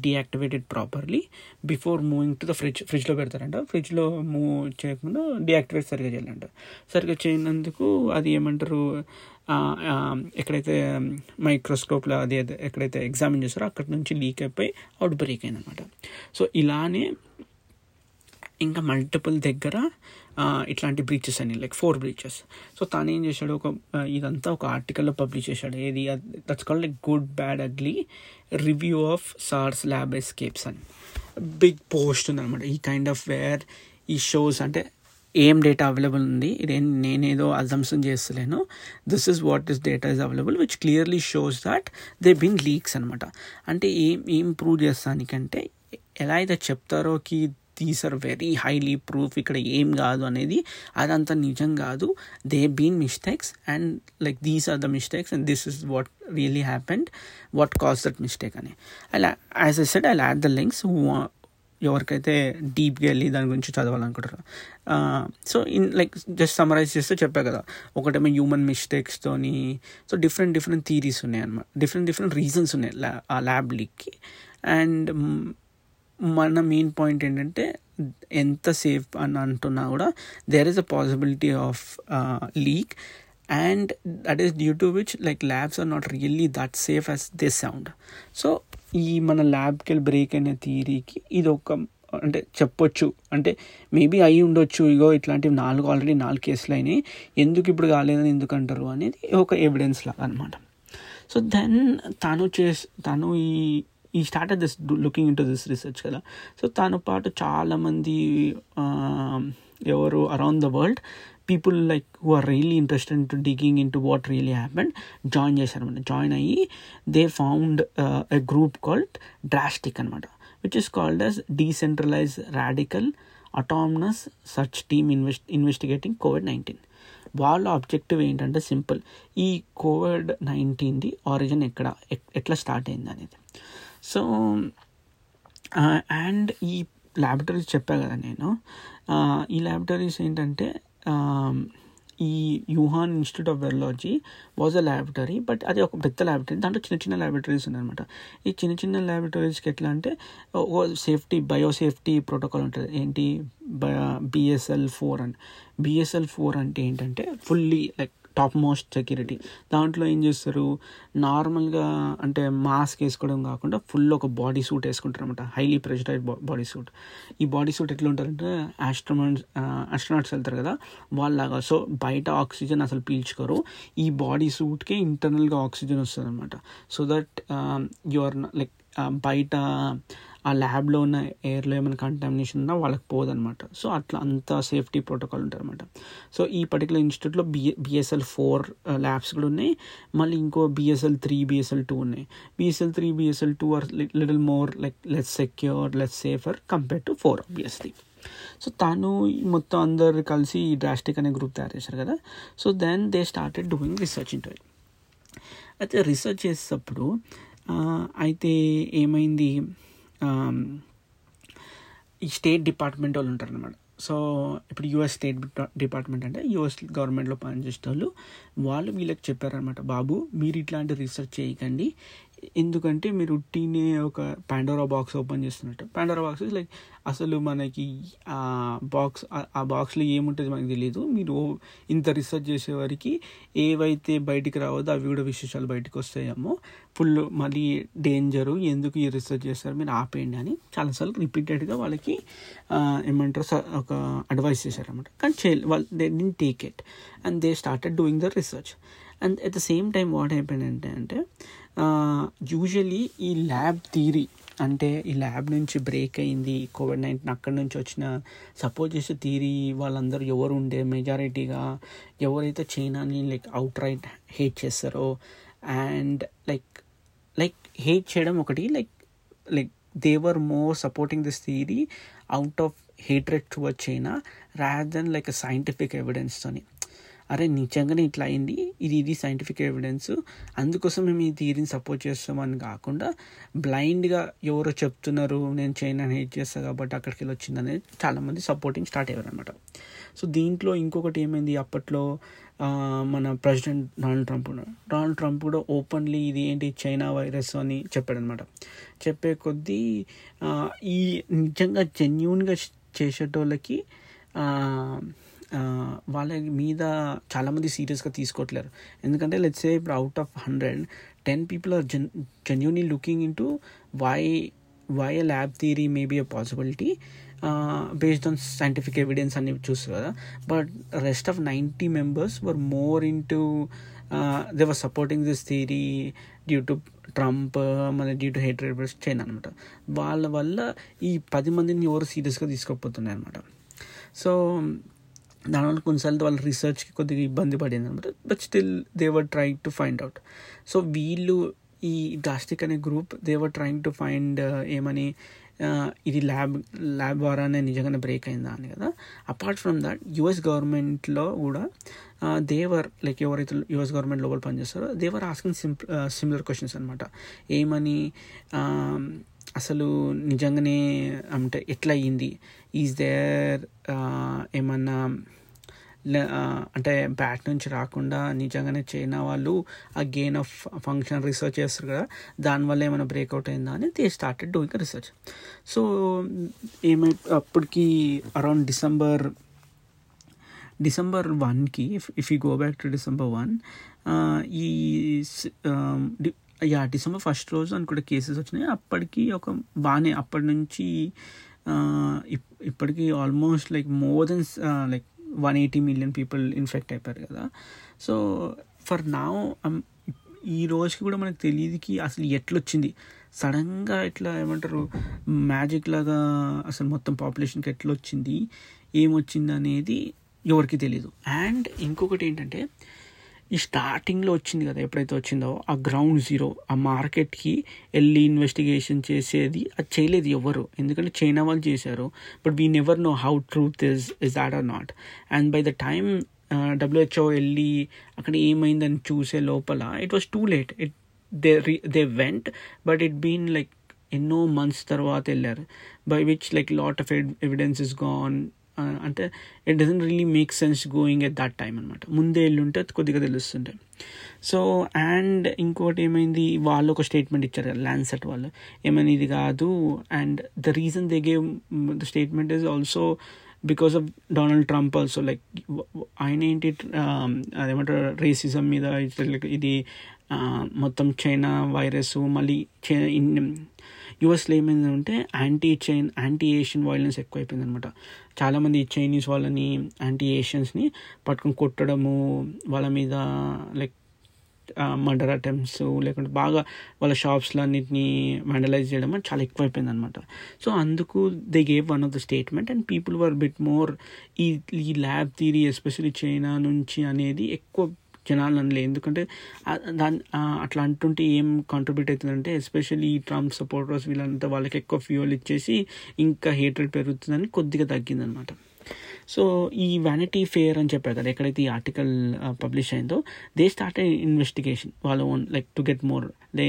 deactivated properly before moving to the fridge ఫ్రిడ్జ్లో పెడతారంట. ఫ్రిడ్జ్లో మూవ్ చేయకుండా డీయాక్టివేట్ సరిగా చేయాలంట సరిగా చేయనందుకు అది ఏమంటారు ఎక్కడైతే um, మైక్రోస్కోప్లో అది ఎక్కడైతే ఎగ్జామిన్ చేస్తారో అక్కడ నుంచి లీక్ అయిపోయి అవుట్ బ్రేక్ అయిందనమాట సో ఇలానే ఇంకా మల్టిపుల్ దగ్గర ఇట్లాంటి బ్రీచెస్ అని లైక్ ఫోర్ బ్రీచెస్ సో తను ఏం చేశాడు ఒక ఇదంతా ఒక ఆర్టికల్లో పబ్లిష్ చేశాడు. ఏది? That's called like good bad ugly review of SARS lab escapes అని. బిగ్ పోస్ట్ ఉందన్నమాట. ఈ కైండ్ ఆఫ్ వేర్ ఈ షోస్ అంటే ఏం డేటా అవైలబుల్ ఉంది ఇదేం నేనేదో assumption చేస్తలేను. This is what is data is available which clearly shows that they been leaks అనమాట అంటే ఏం ఏం ప్రూవ్ చేస్తానికంటే ఎలా అయితే చెప్తారో కి these are very highly proof ఇక్కడ ఏం కాదు అనేది అదంతా నిజం కాదు. They been mistakes and like these are the mistakes and this is what really happened what cause that mistake అని. అలా as I said I add the links ఎవరికైతే డీప్గా వెళ్ళి దాని గురించి చదవాలనుకుంటారు. So in like just summarize చేస్తే చెప్పా కదా. ఒకటేమో హ్యూమన్ మిస్టేక్స్తోని సో డిఫరెంట్ డిఫరెంట్ థీరీస్ ఉన్నాయి అనమాట. డిఫరెంట్ డిఫరెంట్ రీజన్స్ ఉన్నాయి. ఆ ల్యాబ్ లీక్కి అండ్ మన మెయిన్ పాయింట్ ఏంటంటే ఎంత సేఫ్ అని అంటున్నా కూడా there is a possibility of leak and that is due to which like labs are not really that safe as they sound so ఈ మన ల్యాబ్కి వెళ్ళి బ్రేక్ అయిన థియరీకి ఇది ఒక అంటే చెప్పొచ్చు. అంటే మేబీ అయి ఉండొచ్చు. ఇగో ఇట్లాంటివి నాలుగు ఆల్రెడీ నాలుగు కేసులు అయినాయి. ఎందుకు ఇప్పుడు కాలేదని ఎందుకు అంటారు అనేది ఒక ఎవిడెన్స్ లాగా అనమాట సో దెన్ తను చేసి తను ఈ ఈ started this looking into this research కదా. సో తన పాటు చాలామంది ఎవరు around the world people like who are really interested to digging into what really happened join చేశారనమాట జాయిన్ అయ్యి they found a group called DRASTIC అనమాట which is called as decentralized radical autonomous search team invest investigating COVID nineteen వాళ్ళ ఆబ్జెక్టివ్ ఏంటంటే సింపుల్ ఈ కోవిడ్ నైన్టీన్ది ఆరిజిన్ ఎక్కడ ఎట్లా స్టార్ట్ అయింది అనేది. సో అండ్ ఈ ల్యాబొటరీస్ చెప్పా కదా నేను ఈ ల్యాబొటరీస్ ఏంటంటే ఈ Wuhan Institute of Virology was a laboratory but అది ఒక పెద్ద ల్యాబొటరీ దాంట్లో చిన్న చిన్న ల్యాబొటరీస్ ఉన్నాయన్నమాట. ఈ చిన్న చిన్న ల్యాబొటరీస్కి ఎట్లా అంటే ఓ సేఫ్టీ బయో సేఫ్టీ ప్రోటోకాల్ ఉంటుంది. ఏంటి? బిఎస్ఎల్ ఫోర్ అని. బిఎస్ఎల్ ఫోర్ అంటే ఏంటంటే fully like top most security దాంట్లో ఏం చేస్తారు? నార్మల్గా అంటే మాస్క్ వేసుకోవడం కాకుండా ఫుల్ ఒక బాడీ సూట్ వేసుకుంటారు అనమాట హైలీ ప్రెషరైజ్ బాడీ సూట్ ఈ బాడీ సూట్ ఎట్లా ఉంటారంటే ఆస్ట్రోనాట్స్ ఆస్ట్రోనాట్స్ వెళ్తారు కదా వాళ్ళలాగా. సో బయట ఆక్సిజన్ అసలు పీల్చుకోరు. ఈ బాడీ సూట్కే ఇంటర్నల్గా ఆక్సిజన్ వస్తుంది అనమాట so that you are like బయట ఆ ల్యాబ్లో ఉన్న ఎయిర్లో ఏమైనా కంటామినేషన్ ఉన్నా వాళ్ళకి పోదనమాట సో అట్లా అంత సేఫ్టీ ప్రోటోకాల్ ఉంటారనమాట అనమాట సో ఈ పర్టికులర్ ఇన్స్టిట్యూట్లో బిఏ బిఎస్ఎల్ ఫోర్ ల్యాబ్స్ కూడా ఉన్నాయి. మళ్ళీ ఇంకో బిఎస్ఎల్ త్రీ బిఎస్ఎల్ టూ ఉన్నాయి. BSL three BSL two are little more like less secure less safer compare to four obviously so తను మొత్తం అందరు కలిసి ఈ డ్రాస్టిక్ అనే గ్రూప్ తయారు చేశారు కదా. So then they started doing research into అయితే రీసెర్చ్ చేసేటప్పుడు అయితే ఏమైంది? ఈ స్టేట్ డిపార్ట్మెంట్ వాళ్ళు ఉంటారు అనమాట సో ఇప్పుడు యుఎస్ స్టేట్ డిపార్ట్మెంట్ అంటే యుఎస్ గవర్నమెంట్లో పనిచేసే వాళ్ళు వాళ్ళు వీళ్ళకి చెప్పారనమాట బాబు మీరు ఇట్లాంటి రీసెర్చ్ చేయకండి. ఎందుకంటే మీరు టీనే ఒక పాండోరా బాక్స్ ఓపెన్ చేస్తున్నట్టు. పాండోరా బాక్స్ లైక్ అసలు మనకి ఆ బాక్స్ ఆ బాక్స్లో ఏముంటుంది మనకు తెలియదు మీరు ఇంత రీసెర్చ్ చేసేవారికి ఏవైతే బయటికి రావద్దో అవి కూడా విశేషాలు బయటకు వస్తాయేమో. ఫుల్ మళ్ళీ డేంజరు ఎందుకు ఈ రీసెర్చ్ చేస్తారు మీరు ఆపేయండి అని చాలాసార్లు రిపీటెడ్గా వాళ్ళకి ఏమంటారు ఒక అడ్వైస్ చేశారనమాట కానీ చే వాళ్ళు they didn't take it and they started doing the research and at the same time what అయిపోయిందంటే అంటే యూజువలీ ఈ ల్యాబ్ థీరీ అంటే ఈ ల్యాబ్ నుంచి బ్రేక్ అయింది కోవిడ్ నైన్టీన్ అక్కడి నుంచి వచ్చిన సపోజ్ చేసే థీరీ వాళ్ళందరూ ఎవరు ఉండే మెజారిటీగా ఎవరైతే చైనాని లైక్ అవుట్ రైట్ హేట్ చేస్తారో అండ్ లైక్ లైక్ హేట్ చేయడం ఒకటి like like they were more supporting this theory out of hatred toward China rather than like scientific ఎవిడెన్స్తోని అరే నిజంగానే ఇట్లా అయింది? ఇది ఇది సైంటిఫిక్ ఎవిడెన్స్ అందుకోసం మేము ఈ థియరీని సపోర్ట్ చేస్తామని కాకుండా బ్లైండ్గా ఎవరో చెప్తున్నారు నేను చైనాని హేట్ చేస్తాను కాబట్టి అక్కడికి వెళ్ళి వచ్చిందని చాలామంది సపోర్టింగ్ స్టార్ట్ అయ్యారు అనమాట సో దీంట్లో ఇంకొకటి ఏమైంది? అప్పట్లో మన president Donald Trump Donald Trump కూడా ఓపెన్లీ ఇది ఏంటి? చైనా వైరస్ అని చెప్పాడనమాట చెప్పే కొద్దీ ఈ నిజంగా జెన్యున్గా చేసేటోళ్ళకి వాళ్ళ మీద చాలామంది సీరియస్గా తీసుకోవట్లేరు. ఎందుకంటే లెట్స్ సే ఇప్పుడు out of hundred ten people are gen genuinely looking in to why why a lab theory maybe a possibility based on scientific evidence అని చూస్తారు కదా. But rest of ninety members were more in to they were supporting this theory due to Trump మన డ్యూ టు హేట్ రేబర్స్ చైనా అనమాట వాళ్ళ వల్ల ఈ పది మందిని ఎవరు సీరియస్గా తీసుకోకపోతున్నాయి అనమాట సో దానివల్ల కొన్నిసార్లు వాళ్ళ రీసెర్చ్కి కొద్దిగా ఇబ్బంది పడింది. అనమాట but still they were try to find out so వీళ్ళు ఈ డాస్టిక్ అనే group they were trying to find ఏమని uh, ఇది ల్యాబ్ ల్యాబ్ ద్వారానే నిజంగానే బ్రేక్ అయిందా అని కదా. అపార్ట్ ఫ్రమ్ దట్ యుఎస్ గవర్నమెంట్లో కూడా uh, దేవర్ లైక్ ఎవరైతే యుఎస్ గవర్నమెంట్ లోపల పనిచేస్తారో they were asking simp similar questions అనమాట ఏమని um, అసలు నిజంగానే అంటే ఎట్లా అయ్యింది ఈజ్ దేర్ uh, ఏమన్నా అంటే బ్యాట్ నుంచి రాకుండా నిజంగానే చైనా వాళ్ళు ఆ గెయిన్ ఆఫ్ ఫంక్షన్ రీసెర్చ్ చేస్తారు కదా దానివల్ల ఏమైనా బ్రేక్అవుట్ అయిందా అని they started doing research so ఏమై అప్పటికి అరౌండ్ డిసెంబర్ డిసెంబర్ వన్కి if you go back to December one ఈ యా డిసెంబర్ ఫస్ట్ రోజు అనుకుంటే కేసెస్ వచ్చినాయి. అప్పటికి ఒక బాగానే అప్పటి నుంచి ఇప్పటికీ almost like more then like one eighty million people infect అయిపోయారు కదా. సో ఫర్ నా ఈ రోజుకి కూడా మనకు తెలియదుకి అసలు ఎట్లొచ్చింది. సడన్గా ఇట్లా ఏమంటారు మ్యాజిక్ లాగా అసలు మొత్తం పాపులేషన్కి ఎట్లొచ్చింది ఏమొచ్చింది అనేది ఎవరికి తెలియదు అండ్ ఇంకొకటి ఏంటంటే ఈ స్టార్టింగ్లో వచ్చింది కదా ఎప్పుడైతే వచ్చిందో ఆ గ్రౌండ్ జీరో ఆ మార్కెట్కి వెళ్ళి ఇన్వెస్టిగేషన్ చేసేది అది చేయలేదు ఎవరు. ఎందుకంటే చైనా వాళ్ళు చేశారు. But we never know how truth is is that or not. And by the time WHO వెళ్ళి అక్కడ ఏమైందని చూసే లోపల it was too late. It they they went but it been like ఎన్నో మంత్స్ తర్వాత వెళ్ళారు. By which like lot of evidence is gone. అంటే it doesn't really make sense going at that time అనమాట ముందే వెళ్ళుంటే కొద్దిగా తెలుస్తుంటే సో అండ్ ఇంకోటి ఏమైంది? వాళ్ళు ఒక స్టేట్మెంట్ ఇచ్చారు ల్యాండ్సెట్ వాళ్ళు. ఏమైనా ఇది కాదు. And the reason they gave the statement is also because of Donald Trump also like ఆయన ఏంటి అదేమంటారు? రేసిజం మీద ఇది మొత్తం చైనా వైరస్ మళ్ళీ చైనా యుఎస్లో ఏమైందంటే anti chain anti Asian violence ఎక్కువైపోయింది అనమాట చాలామంది చైనీస్ వాళ్ళని యాంటీ ఏషియన్స్ని పట్టుకొని కొట్టడము వాళ్ళ మీద లైక్ మర్డర్ అటెంప్ట్స్ లేకుంటే బాగా వాళ్ళ షాప్స్లో అన్నిటిని వెండలైజ్ చేయడం చాలా ఎక్కువైపోయింది అనమాట సో అందుకు they gave one of the statement and people were bit more ఈ ఈ ల్యాబ్ థీరీ ఎస్పెషలీ చైనా నుంచి అనేది ఎక్కువ జనాలు అనలే ఎందుకంటే దాని అట్లా అంటుంటే ఏం కాంట్రిబ్యూట్ అవుతుందంటే ఎస్పెషల్లీ ఈ ట్రంప్ సపోర్టర్స్ వీళ్ళంతా వాళ్ళకి ఎక్కువ ఫ్యూయల్ ఇచ్చేసి ఇంకా హేట్రెడ్ పెరుగుతుందని కొద్దిగా తగ్గిందనమాట. సో ఈ వ్యానిటీ ఫేర్ అని చెప్పారు కదా ఎక్కడైతే ఈ ఆర్టికల్ పబ్లిష్ అయిందో దే స్టార్ట్ ఇన్వెస్టిగేషన్ వాళ్ళ own like to get more లే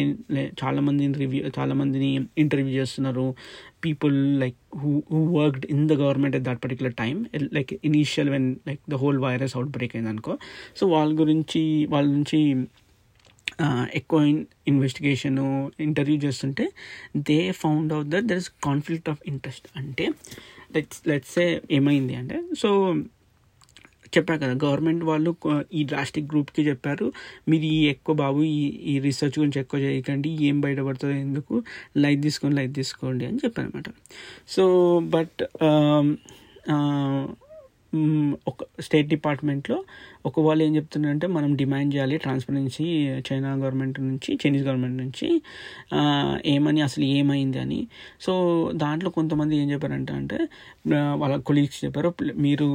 చాలామందిని రివ్యూ చాలామందిని ఇంటర్వ్యూ చేస్తున్నారు. People like who who worked in the government at that particular time like initial when like the whole virus out break అయింది అనుకో. సో వాళ్ళ గురించి వాళ్ళ నుంచి ఎక్కువ ఇన్వెస్టిగేషన్ ఇంటర్వ్యూ చేస్తుంటే they found out that there is conflict of interest అంటే లెట్స్ లెట్సే ఏమైంది అంటే సో చెప్పారు కదా గవర్నమెంట్ వాళ్ళు ఈ డ్రాస్టిక్ గ్రూప్కి చెప్పారు మీరు ఈ ఎక్కువ బాబు ఈ ఈ రీసెర్చ్ గురించి ఎక్కువ చేయకండి ఏం బయటపడుతుందో ఎందుకు లైట్ తీసుకోండి లైట్ తీసుకోండి అని చెప్పారు అనమాట సో బట్ ఒక స్టేట్ డిపార్ట్మెంట్లో ఒక వాళ్ళు ఏం చెప్తున్నారంటే మనం డిమాండ్ చేయాలి ట్రాన్స్పరెన్సీ చైనా గవర్నమెంట్ నుంచి చైనీస్ గవర్నమెంట్ నుంచి ఏమని అసలు ఏమైంది అని. సో దాంట్లో కొంతమంది ఏం చెప్పారంటే అంటే వాళ్ళ కొలీగ్స్ చెప్పారు మీరు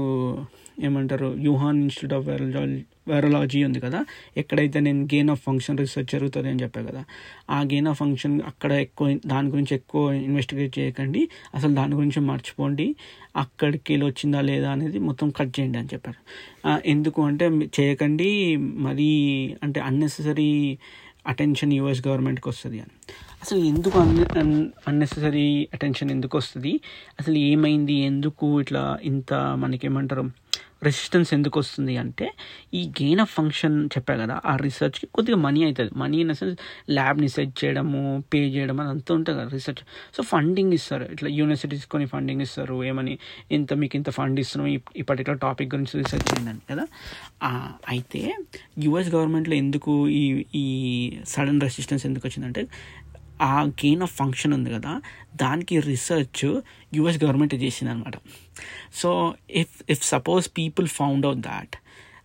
ఏమంటారు Wuhan institute of virology virology ఉంది కదా ఎక్కడైతే నేను గెయిన్ ఆఫ్ ఫంక్షన్ రీసెర్చ్ జరుగుతుంది అని చెప్పాను కదా ఆ గెయిన్ ఆఫ్ ఫంక్షన్ అక్కడ ఎక్కువ దాని గురించి ఎక్కువ ఇన్వెస్టిగేట్ చేయకండి అసలు దాని గురించి మర్చిపోండి అక్కడికి వెళ్ళి వచ్చిందా లేదా అనేది మొత్తం కట్ చేయండి అని చెప్పారు. ఎందుకు అంటే చేయకండి మరీ అంటే అన్నెసరీ అటెన్షన్ యూఎస్ గవర్నమెంట్కి వస్తుంది అని. అసలు ఎందుకు అన్ అన్నెసరీ అటెన్షన్ ఎందుకు వస్తుంది? అసలు ఏమైంది? ఎందుకు ఇట్లా ఇంత మనకేమంటారు? రెసిస్టెన్స్ ఎందుకు వస్తుంది అంటే ఈ గెయిన్ ఆఫ్ ఫంక్షన్ చెప్పా కదా ఆ రీసెర్చ్కి కొద్దిగా మనీ అవుతుంది మనీ ఇన్ సెన్స్ ల్యాబ్ని సెట్ చేయడము పే చేయడం అంతా ఉంటుంది కదా రీసెర్చ్ సో ఫండింగ్ ఇస్తారు. ఇట్లా యూనివర్సిటీస్ కొని ఫండింగ్ ఇస్తారు. ఏమని ఇంత మీకు ఇంత ఫండ్ ఇస్తున్నాం. ఈ పర్టికులర్ టాపిక్ గురించి రీసెర్చ్ చేయండి కదా. అయితే యుఎస్ గవర్నమెంట్లో ఎందుకు ఈ ఈ సడన్ రెసిస్టెన్స్ ఎందుకు వచ్చిందంటే ఆ గెయిన్ ఆఫ్ ఫంక్షన్ ఉంది కదా దానికి రీసెర్చ్ యుఎస్ గవర్నమెంట్ చేసింది అనమాట so if if suppose people found out that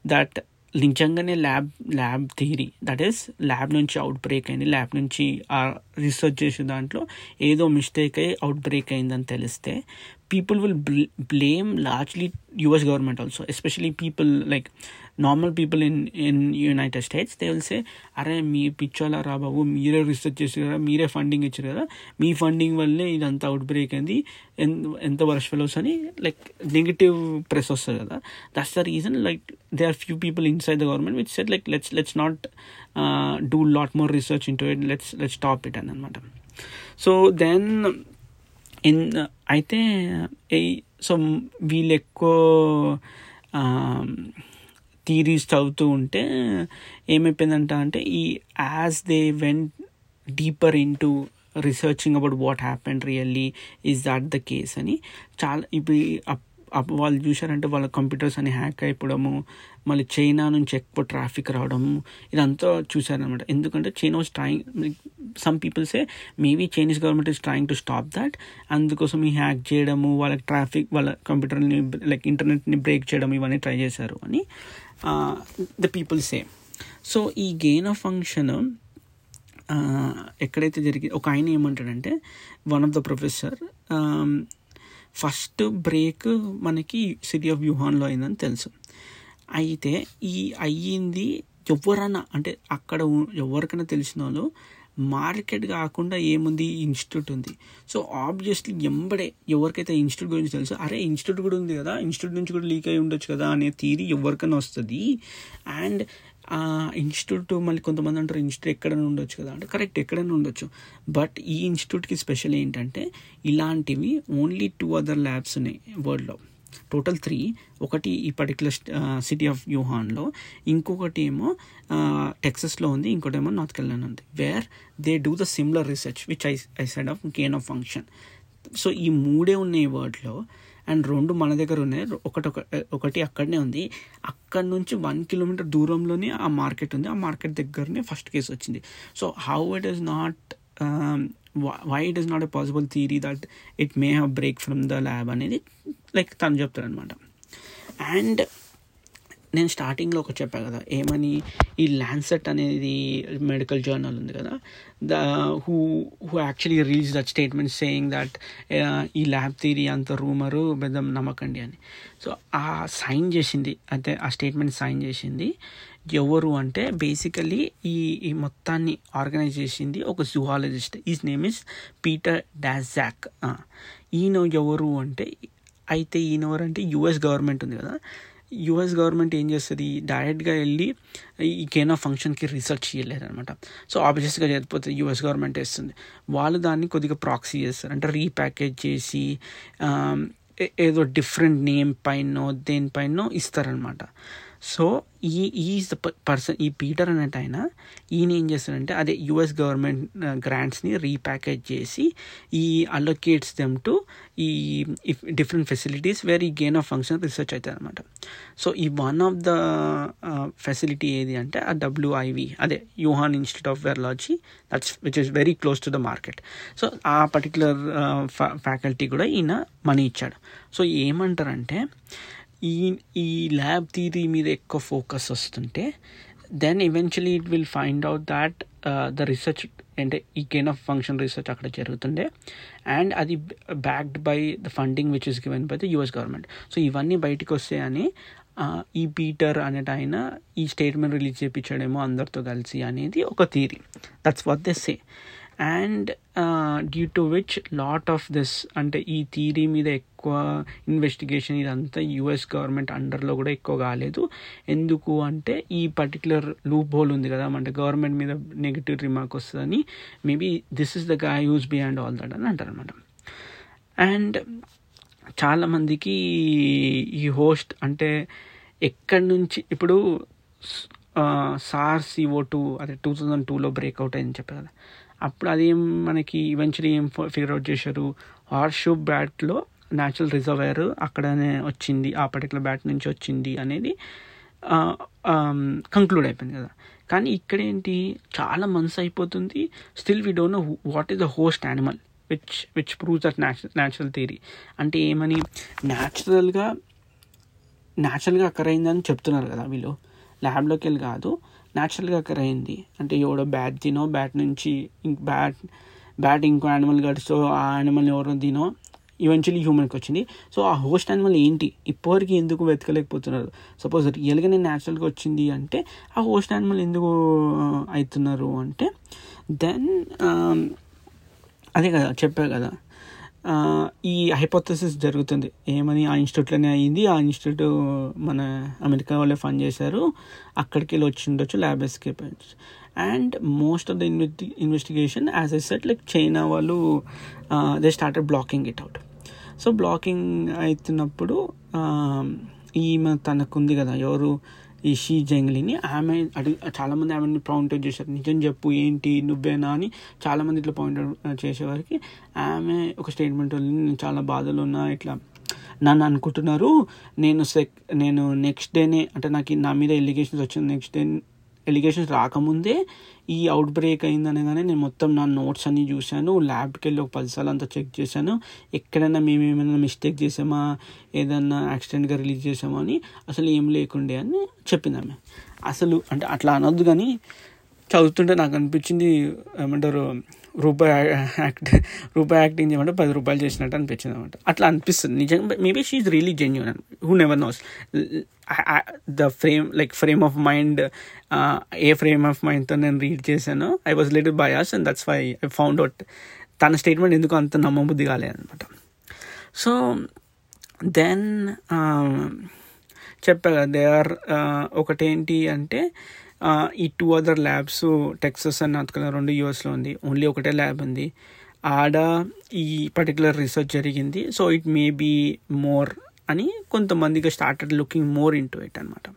that నిజంగానే lab lab theory that is lab నుంచి అవుట్ బ్రేక్ అయింది ల్యాబ్ నుంచి ఆ రీసెర్చ్ చేసే దాంట్లో ఏదో మిస్టేక్ అయ్యి అవుట్ బ్రేక్ అయిందని తెలిస్తే people will blame largely US government also especially people like normal people in in United States they will say అరే మీ పిచ్చోలా రా బాబు మీరే రీసెర్చ్ చేసారు కదా మీరే ఫండింగ్ ఇచ్చారు కదా మీ ఫండింగ్ వల్లే ఇదంతా అవుట్ బ్రేక్ అయింది ఎంత వర్ష ఫెలోస్ అని లైక్ నెగిటివ్ ప్రెస్ వస్తుంది కదా. That's the reason like they are few people inside the government which set like let's let's not do lot more research into it let's let's stop it అని అనమాట సో దెన్ ఇన్ అయితే సో వీళ్ళు ఎక్కువ um, థీరీస్ చదువుతూ ఉంటే ఏమైపోయిందంట అంటే ఈ as they went deeper in to researching about what happened really is that the case అని చాలా ఇప్పుడు వాళ్ళు చూశారంటే వాళ్ళ కంప్యూటర్స్ అని హ్యాక్ అయిపోవడము మళ్ళీ చైనా నుంచి ఎక్కువ ట్రాఫిక్ రావడము ఇదంతా చూశారనమాట ఎందుకంటే China was trying some people say maybe Chinese government is trying to stop that అందుకోసం ఈ హ్యాక్ చేయడము వాళ్ళకి ట్రాఫిక్ వాళ్ళ కంప్యూటర్ని లైక్ ఇంటర్నెట్ని బ్రేక్ చేయడం ఇవన్నీ ట్రై చేశారు అని. ద పీపుల్ సే సో ఈ గెయిన్ ఆఫ్ ఫంక్షన్ ఎక్కడైతే జరిగింది ఒక ఆయన ఏమంటాడంటే one of the professor first break మనకి సిటీ ఆఫ్ వ్యూహాన్లో అయిందని తెలుసు. అయితే ఈ అయ్యింది ఎవరన్నా అంటే అక్కడ ఎవరికైనా తెలిసిన వాళ్ళు మార్కెట్ కాకుండా ఏముంది? ఇన్స్టిట్యూట్ ఉంది. సో ఆబ్వియస్లీ ఎంబడే ఎవరికైతే ఇన్స్టిట్యూట్ గురించి తెలుసు అరే ఇన్స్టిట్యూట్ కూడా ఉంది కదా ఇన్స్టిట్యూట్ నుంచి కూడా లీక్ అయి ఉండొచ్చు కదా అనే థీరీ ఎవరికైనా వస్తుంది. అండ్ ఆ ఇన్స్టిట్యూట్ మళ్ళీ కొంతమంది అంటారు ఇన్స్టిట్యూట్ ఎక్కడైనా ఉండొచ్చు కదా అంటే కరెక్ట్ ఎక్కడైనా ఉండొచ్చు. బట్ ఈ ఇన్స్టిట్యూట్కి స్పెషల్ ఏంటంటే ఇలాంటివి ఓన్లీ టూ అదర్ ల్యాబ్స్ ఉన్నాయి వరల్డ్లో. టోటల్ త్రీ ఒకటి ఈ పర్టికులర్ సిటీ ఆఫ్ యూహాన్లో ఇంకొకటి ఏమో టెక్సస్లో ఉంది. ఇంకోటి ఏమో నార్త్ కెరళానా ఉంది. Where they do the similar research which I I side of gain of function so ఈ మూడే ఉన్నాయి వర్డ్లో అండ్ రెండు మన దగ్గర ఉన్నాయి. ఒకటి ఒకటి అక్కడనే ఉంది. అక్కడ నుంచి వన్ కిలోమీటర్ దూరంలోనే ఆ మార్కెట్ ఉంది. ఆ మార్కెట్ దగ్గరనే ఫస్ట్ కేసు వచ్చింది. So how it is not why it is not a possible theory that it may have break from the lab అనేది లైక్ తను చెప్తారనమాట అండ్ నేను స్టార్టింగ్లో ఒక చెప్పా కదా ఏమని ఈ ల్యాన్సెట్ అనేది మెడికల్ జర్నల్ ఉంది కదా the who who actually reels that statement saying that ఈ ల్యాబ్ థీరీ అంత రూమరు పెద్ద నమ్మకండి అని. సో ఆ సైన్ చేసింది అయితే ఆ స్టేట్మెంట్ సైన్ చేసింది ఎవరు అంటే బేసికలీ ఈ ఈ మొత్తాన్ని ఆర్గనైజ్ చేసింది ఒక zoologist is name is Peter Daszak ఈయన ఎవరు అంటే అయితే ఈయన ఎవరు అంటే యుఎస్ గవర్నమెంట్ ఉంది కదా. యుఎస్ గవర్నమెంట్ ఏం చేస్తుంది? డైరెక్ట్గా వెళ్ళి ఈ కేనా ఫంక్షన్కి రీసెర్చ్ చేయలేదనమాట సో ఆబ్వియస్గా చేయకపోతే యుఎస్ గవర్నమెంట్ వేస్తుంది. వాళ్ళు దాన్ని కొద్దిగా ప్రాక్సీ చేస్తారు. అంటే రీప్యాకేజ్ చేసి ఏదో డిఫరెంట్ నేమ్ పైనో దేనిపైనో ఇస్తారనమాట సో ఈ ఈజ్ ద పర్సన్ ఈ పీటర్ అనేట ఆయన ఈయన ఏం చేస్తాడంటే అదే యుఎస్ గవర్నమెంట్ గ్రాంట్స్ని రీప్యాకేజ్ చేసి ఈ అలొకేట్స్ దెమ్ టు ఈ డిఫరెంట్ ఫెసిలిటీస్ వేర్ ఈ గెయిన్ ఆఫ్ ఫంక్షన్ రీసెర్చ్ అవుతుంది అనమాట సో ఈ వన్ ఆఫ్ ద ఫెసిలిటీ ఏది అంటే ఆ డబ్ల్యూఐవి అదే Wuhan institute of virology that's which is very close to the market so ఆ పర్టికులర్ ఫ్యాకల్టీ కూడా ఈయన మనీ ఇచ్చాడు. సో ఏమంటారంటే ఈ ఈ ల్యాబ్ థీరీ మీద ఎక్కువ ఫోకస్ వస్తుంటే then eventually it will find out that the research అంటే ఈ గెయిన్ ఆఫ్ ఫంక్షన్ రీసెర్చ్ అక్కడ జరుగుతుండే. అండ్ అది backed by the funding which is given by the US government so ఇవన్నీ బయటికి వస్తాయని ఈ పీటర్ అనేట ఆయన ఈ స్టేట్మెంట్ రిలీజ్ చేయించాడేమో అందరితో కలిసి అనేది ఒక theory that's what they say and due to which lot of this అంటే ఈ థీరీ మీద ఎక్కువ ఇన్వెస్టిగేషన్ ఇదంతా యుఎస్ గవర్నమెంట్ అండర్లో కూడా ఎక్కువ కాలేదు. ఎందుకు అంటే ఈ పర్టికులర్ లూప్ హోల్ ఉంది కదా అంటే గవర్నమెంట్ మీద నెగిటివ్ రిమార్క్ వస్తుందని. Maybe this is the guy use beyond all that అని అంటారు అనమాట అండ్ చాలామందికి ఈ హోస్ట్ అంటే ఎక్కడి నుంచి ఇప్పుడు సార్ సిఓ టూ అదే టూ థౌజండ్ టూలో బ్రేక్అవుట్ అయింది చెప్పారు కదా. అప్పుడు అదేం మనకి ఈవెన్చువలీ ఏం ఫిగర్ అవుట్ చేశారు? హార్షూ బ్యాట్లో న్యాచురల్ రిజర్వేర్ అక్కడనే వచ్చింది. ఆ పర్టికులర్ బ్యాట్ నుంచి వచ్చింది అనేది కంక్లూడ్ అయిపోయింది కదా. కానీ ఇక్కడ ఏంటి చాలా మంత్స్ అయిపోతుంది. Still we don't know what is the host animal which which proves that natural theory అంటే ఏమని? న్యాచురల్గా న్యాచురల్గా అక్కర్ అయిందని చెప్తున్నారు కదా వీళ్ళు. ల్యాబ్లోకి వెళ్ళి కాదు. న్యాచురల్గా అక్కడ అయింది అంటే ఎవడో బ్యాట్ తినో బ్యాట్ నుంచి బ్యాట్ బ్యాట్ ఇంకో యానిమల్ గడిచో ఆ యానిమల్ ఎవరో తినో ఈవెన్చువల్లీ హ్యూమన్కి వచ్చింది. సో ఆ హోస్ట్ యానిమల్ ఏంటి? ఇప్పటివరకు ఎందుకు వెతకలేకపోతున్నారు? సపోజ్ రియల్గా నేను న్యాచురల్గా వచ్చింది అంటే ఆ హోస్ట్ యానిమల్ ఎందుకు అవుతున్నారు అంటే దెన్ um, అదే కదా చెప్పా కదా. ఈ హైపోథసిస్ జరుగుతుంది. ఏమని ఆ ఇన్స్టిట్యూట్లోనే అయ్యింది ఆ ఇన్స్టిట్యూట్ మన అమెరికా వాళ్ళే ఫండ్ చేశారు. అక్కడికి వెళ్ళి వచ్చి ఉండొచ్చు lab escape and most of the investi investigation as a set like China వాళ్ళు they started blocking it out so blocking అవుతున్నప్పుడు ఈమె తనకుంది కదా ఎవరు ఈ షీ జంగ్లీని ఆమె అడిగి చాలామంది ఆమెని పాయింట్ చేశారు. నిజం చెప్పు ఏంటి నువ్వేనా అని చాలామంది ఇట్లా పాయింట్ అవుట్ uh, చేసేవారికి ఆమె ఒక స్టేట్మెంట్ వదిలింది నేను చాలా బాధలో ఉన్నా ఇట్లా నన్ను అనుకుంటున్నారు నేను సెక్ నేను నెక్స్ట్ డేనే అంటే నాకు నా మీద ఎలిగేషన్స్ వచ్చింది నెక్స్ట్ డే ఎలిగేషన్స్ రాకముందే ఈ అవుట్ బ్రేక్ అయిందనగానే నేను మొత్తం నా నోట్స్ అన్ని చూశాను. ల్యాబ్కి వెళ్ళి ఒక పదిసార్లు అంతా చెక్ చేశాను. ఎక్కడైనా మేము ఏమైనా మిస్టేక్ చేసామా ఏదన్నా యాక్సిడెంట్గా రిలీజ్ చేసామా అని అసలు ఏం లేకుండే అని చెప్పింది ఆమె. అసలు అంటే అట్లా అనొద్దు కానీ చదువుతుంటే నాకు అనిపించింది ఏమంటారు రూపాయి యాక్ట్ రూపాయి యాక్టింగ్ చేయమంటే పది రూపాయలు చేసినట్టు అనిపించింది అనమాట. అట్లా అనిపిస్తుంది. నిజంగా maybe she really genuine who never knows the frame like frame of mind a frame of మైండ్తో నేను రీడ్ చేశాను. I was little bias and that's why I found out తన స్టేట్మెంట్ ఎందుకు అంత నమ్మబుద్ధి కాలేదనమాట సో దెన్ um, చెప్పా కదా దే ఆర్ uh, ఒకటేంటి అంటే ఈ టూ అదర్ ల్యాబ్స్ టెక్సస్ అని అతకల రెండు యూఎస్లో ఉంది. ఓన్లీ ఒకటే ల్యాబ్ ఉంది. ఆడ ఈ పర్టికులర్ రీసెర్చ్ జరిగింది. So it may be more అని కొంతమందికి started looking more into it అనమాట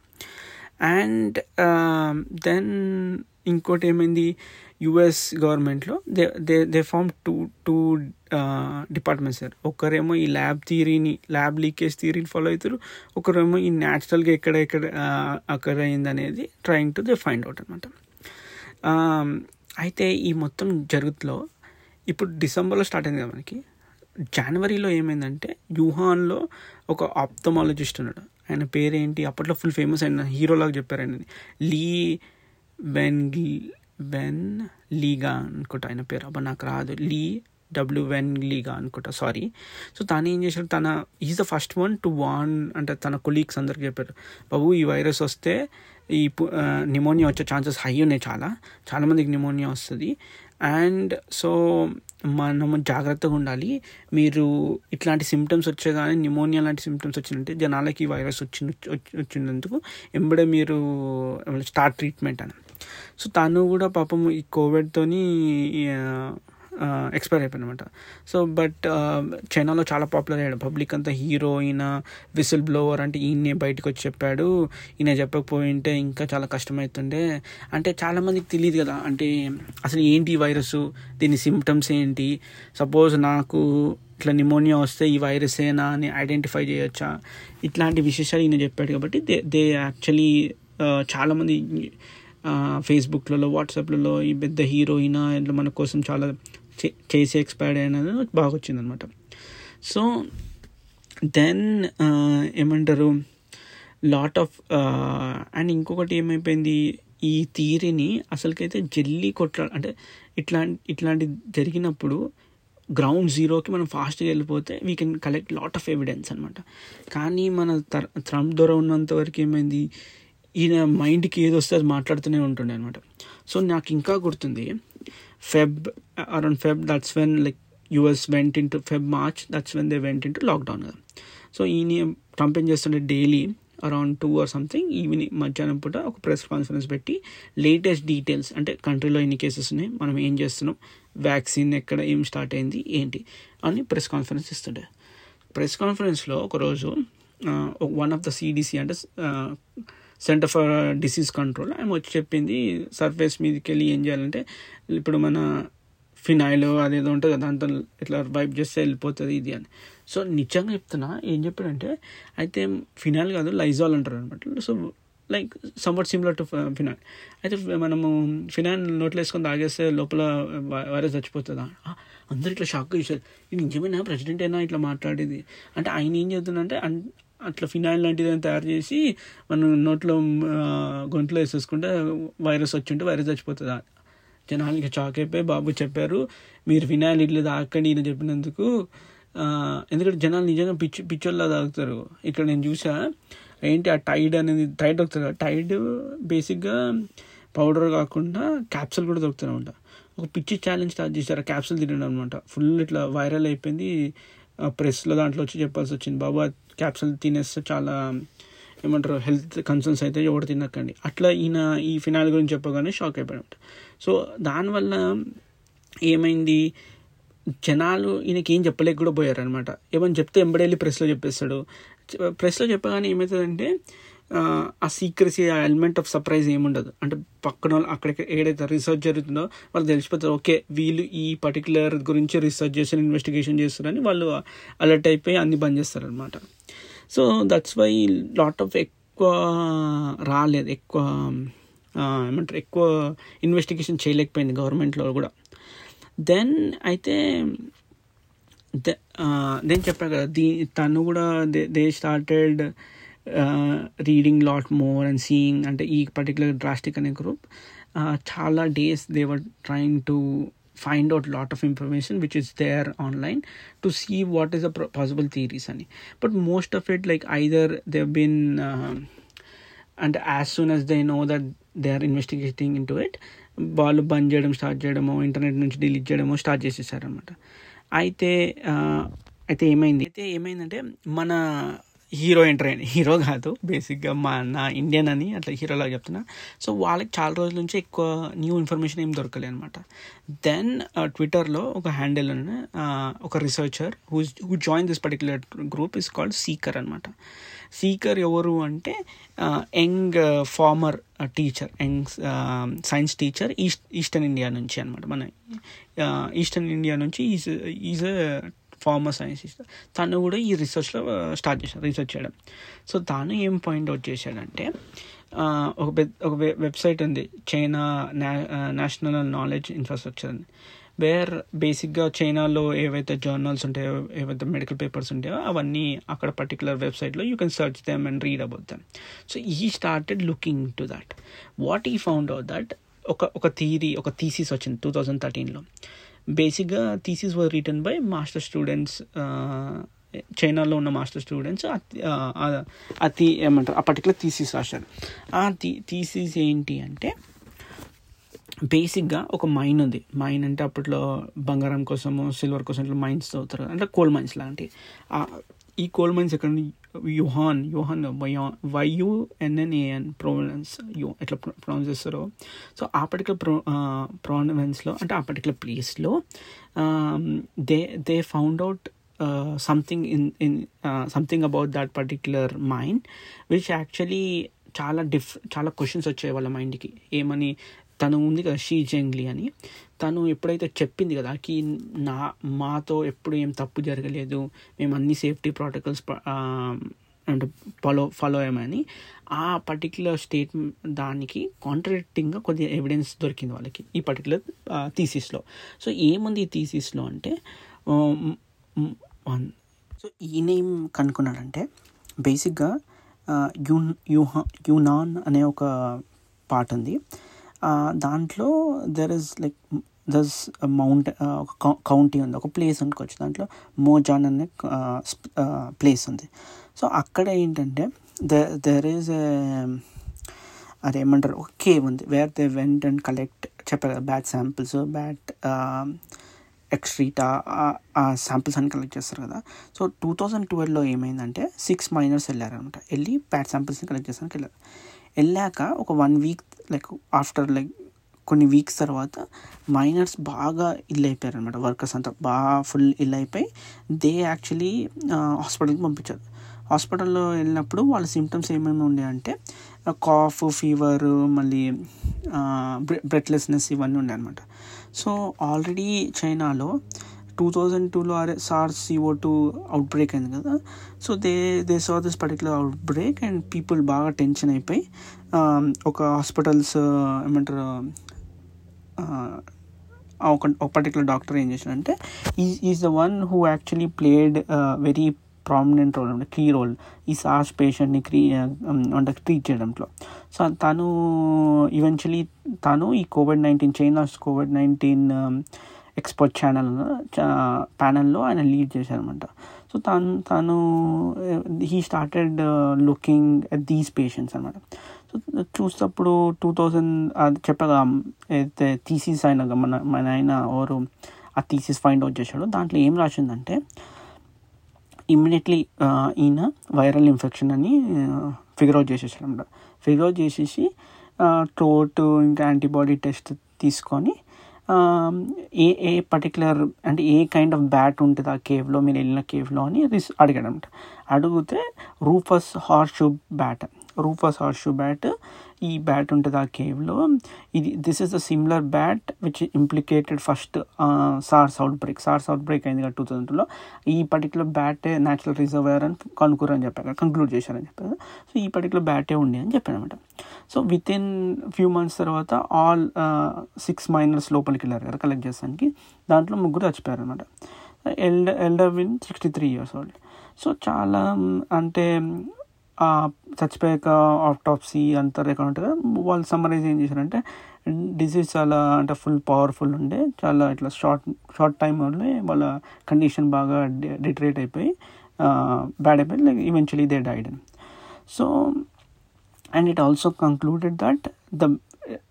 అండ్ దెన్ um, ఇంకోటి ఏమైంది? యుఎస్ గవర్నమెంట్లో they they they form two two departments sir ఒకరేమో ఈ ల్యాబ్ థియరీని ల్యాబ్ లీకేజ్ థియరీని ఫాలో అవుతారు ఒకరేమో ఈ న్యాచురల్గా ఎక్కడ ఎక్కడ అక్కడ అయింది అనేది trying to they find out అనమాట um, అయితే ఈ మొత్తం జరుగుతులో ఇప్పుడు డిసెంబర్లో స్టార్ట్ అయింది కదా మనకి. జనవరిలో ఏమైందంటే యూహాన్లో ఒక ఆప్థమాలజిస్ట్ ఉన్నాడు. ఆయన పేరేంటి? అప్పట్లో ఫుల్ ఫేమస్ అయిన హీరోలాగా చెప్పారు ఆయన లీ వెన్ వెన్ లీగా అనుకుంటా ఆయన పేరు. అబ్బా నాకు రాదు. లీ డబ్ల్యూ వెన్ లీగా అనుకుంటా సారీ సో తను ఏం చేశాడు? తన is the first one to warn అంటే తన కొలీగ్స్ అందరికి చెప్పారు బాబు ఈ వైరస్ వస్తే ఈ నిమోనియా వచ్చే ఛాన్సెస్ హై ఉన్నాయి చాలా. చాలామందికి నిమోనియా వస్తుంది. అండ్ సో మనము జాగ్రత్తగా ఉండాలి. మీరు ఇట్లాంటి సిమ్టమ్స్ వచ్చే కానీ న్యూమోనియా లాంటి సిమ్టమ్స్ వచ్చినట్టే జనాలకి వైరస్ వచ్చిన వచ్చినందుకు ఎంబడే మీరు స్టార్ట్ ట్రీట్మెంట్ అని. సో తను కూడా పాపం ఈ కోవిడ్తోని ఎక్స్పైర్ అయిపోయింది అనమాట సో బట్ చైనాలో చాలా పాపులర్ అయ్యాడు. పబ్లిక్ అంతా హీరో ఈయన విసిల్ బ్లోవర్ అంటే ఈయనే బయటకు వచ్చి చెప్పాడు. ఈయన చెప్పకపోయింటే ఇంకా చాలా కష్టమవుతుండే. అంటే చాలామందికి తెలియదు కదా. అంటే అసలు ఏంటి వైరస్? దీని సిమ్టమ్స్ ఏంటి? సపోజ్ నాకు ఇట్లా నిమోనియా వస్తే ఈ వైరస్ ఏనా అని ఐడెంటిఫై చేయొచ్చా? ఇట్లాంటి విశేషాలు ఈయన చెప్పాడు కాబట్టి దే దే యాక్చువల్లీ చాలామంది ఫేస్బుక్లలో వాట్సాప్లలో ఈ పెద్ద హీరోయిన్ ఇట్లా మన కోసం చాలా చేసి ఎక్స్పైర్డ్ అయినది బాగా వచ్చిందనమాట సో దెన్ ఏమంటారు లాట్ ఆఫ్ అండ్ ఇంకొకటి ఏమైపోయింది ఈ థీరీని అసలుకైతే జల్లి కొట్లా అంటే ఇట్లా ఇట్లాంటి జరిగినప్పుడు గ్రౌండ్ జీరోకి మనం ఫాస్ట్గా వెళ్ళిపోతే we can collect lot of evidence అనమాట. కానీ మన ట్రంప్ దొర ఉన్నంత వరకు ఏమైంది ఈయన మైండ్కి ఏది వస్తే అది మాట్లాడుతూనే ఉంటుండే అనమాట. సో నాకు ఇంకా గుర్తుంది Feb around Feb that's when like US went in to Feb March that's when they went in to lockdown కదా సో ఈయన ట్రంప్ ఏం చేస్తుండే daily around two or something evening మధ్యాహ్నం పూట ఒక ప్రెస్ కాన్ఫరెన్స్ పెట్టి లేటెస్ట్ డీటెయిల్స్ అంటే కంట్రీలో ఎన్ని కేసెస్ ఉన్నాయి మనం ఏం చేస్తున్నాం వ్యాక్సిన్ ఎక్కడ ఏం స్టార్ట్ అయింది ఏంటి అని ప్రెస్ కాన్ఫరెన్స్ ఇస్తుండే. ప్రెస్ కాన్ఫరెన్స్లో ఒకరోజు వన్ ఆఫ్ ద సిడిసి అంటే uh, centre for disease control ఆమె వచ్చి చెప్పింది సర్ఫేస్ మీదకి వెళ్ళి ఏం చేయాలంటే ఇప్పుడు మన ఫినాయిల్ అదేదో ఉంటుంది కదా దాంతో ఇట్లా వైప్ చేస్తే వెళ్ళిపోతుంది ఇది అని. సో నిజంగా చెప్తున్నా ఏం చెప్పాడంటే అయితే ఫినాయిల్ కాదు లైజాల్ అంటారు అనమాట so like somewhat similar to phenyl. అయితే మనము ఫినాయిల్ నోట్లో వేసుకొని తాగేస్తే లోపల వైరస్ చచ్చిపోతుందా? అందరు ఇట్లా షాక్ చేశారు ఇది నిజమేనా? ప్రెసిడెంట్ అయినా ఇట్లా మాట్లాడేది? అంటే ఆయన ఏం చేస్తుందంటే అట్లా ఫినాయిల్ లాంటిది తయారు చేసి మనం నోట్లో గొంతులో వేసేసుకుంటే వైరస్ వచ్చింటే వైరస్ చచ్చిపోతుందా? జనాలకి షాక్ అయిపోయి బాబు చెప్పారు మీరు ఫినాయిల్ ఇట్లా తాకండి ఈయన చెప్పినందుకు. ఎందుకంటే జనాలు నిజంగా పిచ్చి పిచ్చోళ్ళ తాగుతారు. ఇక్కడ నేను చూసా ఏంటి ఆ టైడ్ అనేది టైడ్ దొరుకుతుంది టైడ్ బేసిక్గా పౌడర్ కాకుండా క్యాప్సూల్ కూడా దొరుకుతూనే ఒక పిచ్చి ఛాలెంజ్ స్టార్ట్ చేశారు క్యాప్సూల్ తినడం అనమాట ఫుల్ ఇట్లా వైరల్ అయిపోయింది. ప్రెస్లో దాంట్లో వచ్చి చెప్పాల్సి వచ్చింది బాబు క్యాప్సూల్ తినేస్తే చాలా ఏమంటారు హెల్త్ కన్సర్న్స్ అయితే ఎవరు తినకండి. అట్లా ఈయన ఈ ఫినాల్ గురించి చెప్పగానే షాక్ అయిపోయాడు. సో దానివల్ల ఏమైంది? జనాలు ఈయనకి ఏం చెప్పలేక కూడా పోయారనమాట ఏమని చెప్తే ఎంబడెళ్ళి ప్రెస్లో చెప్పేస్తాడు. ప్రెస్లో చెప్పగానే ఏమవుతుందంటే ఆ సీక్రసీ ఆ ఎలిమెంట్ ఆఫ్ సర్ప్రైజ్ ఏముండదు. అంటే పక్కన వాళ్ళు అక్కడ ఏడైతే రీసెర్చ్ జరుగుతుందో వాళ్ళు తెలిసిపోతారు ఓకే వీళ్ళు ఈ పర్టికులర్ గురించి రీసెర్చ్ చేసి ఇన్వెస్టిగేషన్ చేస్తారని వాళ్ళు అలర్ట్ అయిపోయి అన్ని బంద్ చేస్తారనమాట so that's why lot of ఎక్కువ రాలేదు. ఎక్కువ ఏమంటారు ఎక్కువ ఇన్వెస్టిగేషన్ చేయలేకపోయింది గవర్నమెంట్లో కూడా. దెన్ అయితే దెన్ చెప్పా కదా దీ తను కూడా they they started reading lot more and seeing అంటే ఈ పర్టికులర్ డ్రాస్టిక్ అనే గ్రూప్ చాలా days they were trying to find out lot of information which is there online to see what is the possible theories అని. But most of it like either they been and as soon as they know that they are investigating in to it వాళ్ళు బంద్ చేయడం స్టార్ట్ చేయడమో ఇంటర్నెట్ నుంచి డిలీట్ చేయడమో స్టార్ట్ చేసేసారనమాట అయితే అయితే ఏమైంది? అయితే ఏమైందంటే మన హీరో ట్రైన్. హీరో కాదు బేసిక్గా మా నా ఇండియన్ అని అట్లా హీరోలాగా చెప్తున్నా. సో వాళ్ళకి చాలా రోజుల నుంచి ఎక్కువ న్యూ ఇన్ఫర్మేషన్ ఏం దొరకలే అనమాట దెన్ ట్విట్టర్లో ఒక హ్యాండిల్ ఒక researcher who who join this particular group is called seeker అనమాట సీకర్ ఎవరు అంటే young uh, former teacher uh, young science teacher east eastern India నుంచి అనమాట మన ఈస్టర్న్ ఇండియా నుంచి ఈజ్ ఈజ్ ఫార్మర్ సైంటిస్ట్ తను కూడా ఈ రీసెర్చ్లో స్టార్ట్ చేశాడు రీసెర్చ్ చేయడం. సో తాను ఏం పాయింట్ అవుట్ చేశాడంటే ఒక ఒక వెబ్సైట్ ఉంది చైనా నేషనల్ నాలెడ్జ్ ఇన్ఫ్రాస్ట్రక్చర్ అని. వేర్ బేసిక్గా చైనాలో ఏవైతే జర్నల్స్ ఉంటాయో ఏవైతే మెడికల్ పేపర్స్ ఉంటాయో అవన్నీ అక్కడ పర్టికులర్ వెబ్సైట్లో you can search them and read about them so ఈ started looking to that what ఈ ఫౌండ్ అవుట్ దట్ ఒక ఒక థీరీ ఒక థీసీస్ వచ్చింది టూ థౌజండ్ థర్టీన్లో బేసిక్గా thesis were written by master students చైనాలో ఉన్న master students uh, uh, uh, అతి ఏమంటారు ఆ పర్టికులర్ థీసిస్ రాశారు. ఆ థీ థీసిస్ ఏంటి అంటే బేసిక్గా ఒక మైన్ ఉంది. మైన్ అంటే అప్పట్లో బంగారం కోసము సిల్వర్ కోసం ఇట్లా మైన్స్ అవుతారు. అంటే కోల్ మైన్స్ లాంటి ఈ కోల్ మైన్స్ ఎక్కడ Yunnan Yunnan Y U N N A N province you ఎట్లా ప్రొనౌన్స్ చేస్తారో. సో ఆ పర్టికులర్ ప్రో ప్రొనవెన్స్లో అంటే ఆ పర్టికులర్ ప్లేస్లో they they found out something in in something about that particular mine which actually చాలా డిఫ్ చాలా క్వశ్చన్స్ వచ్చాయి వాళ్ళ మైండ్కి ఏమని? తను ఉంది కదా షీ జెంగ్లీ అని. తను ఎప్పుడైతే చెప్పింది కదా కి నా మాతో ఎప్పుడు ఏం తప్పు జరగలేదు మేము అన్ని సేఫ్టీ ప్రోటోకాల్స్ అంటే ఫాలో ఫాలో అయ్యామని ఆ పర్టిక్యులర్ స్టేట్ దానికి కాంట్రడిక్టింగ్గా కొద్దిగా ఎవిడెన్స్ దొరికింది వాళ్ళకి ఈ పర్టికులర్ థీసిస్లో. సో ఏముంది ఈ థీసిస్లో అంటే సో ఈయన ఏం కనుక్కున్నాడంటే బేసిక్గా యూన్ యూహా యూనాన్ అనే ఒక పాట ఉంది. దాంట్లో there is like this mount ఒక కౌంటీ ఉంది ఒక ప్లేస్ అనుకోవచ్చు దాంట్లో మోజాన్ అనే ప్లేస్ ఉంది. సో అక్కడ ఏంటంటే ద దెర్ ఈజ్ అదేమంటారు ఒక కేవ్ ఉంది where they went and collect చెప్పారు కదా బ్యాట్ శాంపిల్స్ బ్యాట్ ఎక్స్ట్రీటా ఆ శాంపిల్స్ అని కలెక్ట్ చేస్తారు కదా. సో టూ థౌజండ్ ట్వెల్వ్లో ఏమైందంటే సిక్స్ మైనర్స్ వెళ్ళారనమాట. వెళ్ళి బ్యాట్ శాంపిల్స్ని కలెక్ట్ చేసానికి వెళ్ళారు. వెళ్ళాక ఒక one week like after like కొన్ని వీక్స్ తర్వాత మైనర్స్ బాగా ఇల్ అయిపోయారు అనమాట వర్కర్స్ అంతా బాగా ఫుల్ ఇల్ అయిపోయి దే యాక్చువల్లీ హాస్పిటల్కి పంపించారు. హాస్పిటల్లో వెళ్ళినప్పుడు వాళ్ళ సిమ్టమ్స్ ఏమేమి ఉండే అంటే కాఫ్ ఫీవర్ మళ్ళీ బ్రెత్లెస్నెస్ ఇవన్నీ ఉండే అనమాట సో ఆల్రెడీ చైనాలో టూ థౌజండ్ టూలో or SARS C O two outbreak అయింది కదా. So they they saw this particular outbreak and people బాగా టెన్షన్ అయిపోయి ఒక హాస్పిటల్స్ ఏమంటారు ఒక ఒక పర్టికులర్ డాక్టర్ ఏం చేశాడంటే is is the one who actually played very prominent role అంటే కీ రోల్ ఈ సార్స్ పేషెంట్ని క్రీ అంటే ట్రీట్ చేయడంలో సో తను ఈవెన్చువలీ తను ఈ COVID nineteen China's COVID nineteen expert channel ప్యానల్లో ఆయన లీడ్ చేశారనమాట సో తను తను he started looking at these patients అనమాట చూసినప్పుడు టూ థౌజండ్ అది చెప్పగా అయితే థీసీస్ ఆయన మన మన ఆయన ఎవరు ఆ థీసీస్ ఫైండ్ అవుట్ చేశాడు దాంట్లో ఏం రాసిందంటే ఇమ్మీడియట్లీ ఈయన వైరల్ ఇన్ఫెక్షన్ అని ఫిగర్ అవుట్ చేసేసాడు అనమాట ఫిగర్ అవుట్ చేసేసి ట్రోట్ ఇంకా యాంటీబాడీ టెస్ట్ తీసుకొని ఏ ఏ పర్టికులర్ అంటే ఏ కైండ్ ఆఫ్ బ్యాట్ ఉంటుంది ఆ కేవ్లో మీరు వెళ్ళిన కేవ్లో అని రిస్ అడిగాడు అనమాట అడిగితే rufous horseshoe shoe bat rufous horseshoe bat. ఈ బ్యాట్ ఉంటుంది ఆ కేవ్లో. ఇది this is the similar bat which implicated first SARS outbreak SARS outbreak అయింది కదా టూ థౌజండ్ టూలో ఈ పర్టికులర్ బ్యాటే న్యాచురల్ రిజర్వేర్ అని కనుక్కురు అని చెప్పారు కంక్లూడ్ చేశారని చెప్పారు. సో ఈ పర్టికులర్ బ్యాటే ఉంది అని చెప్పాను అనమాట so with in few months తర్వాత ఆల్ సిక్స్ మైనర్స్ లోపలికి వెళ్ళారు కదా కలెక్ట్ చేసానికి దాంట్లో ముగ్గురు చచ్చిపోయారు అనమాట elder elder win sixty three years old so చాలా అంటే చచ్చిపోయాక ఆప్టాప్సీ అంతా రికార్డ్ ఉంటుంది? వాళ్ళు సమ్మరైజ్ ఏం చేశారంటే డిసీజ్ చాలా అంటే ఫుల్ పవర్ఫుల్ ఉండే చాలా ఇట్లా షార్ట్ షార్ట్ టైంలో వాళ్ళ కండిషన్ బాగా డిటరేట్ అయిపోయి బ్యాడ్ అయిపోయి like eventually they died so and it also concluded that the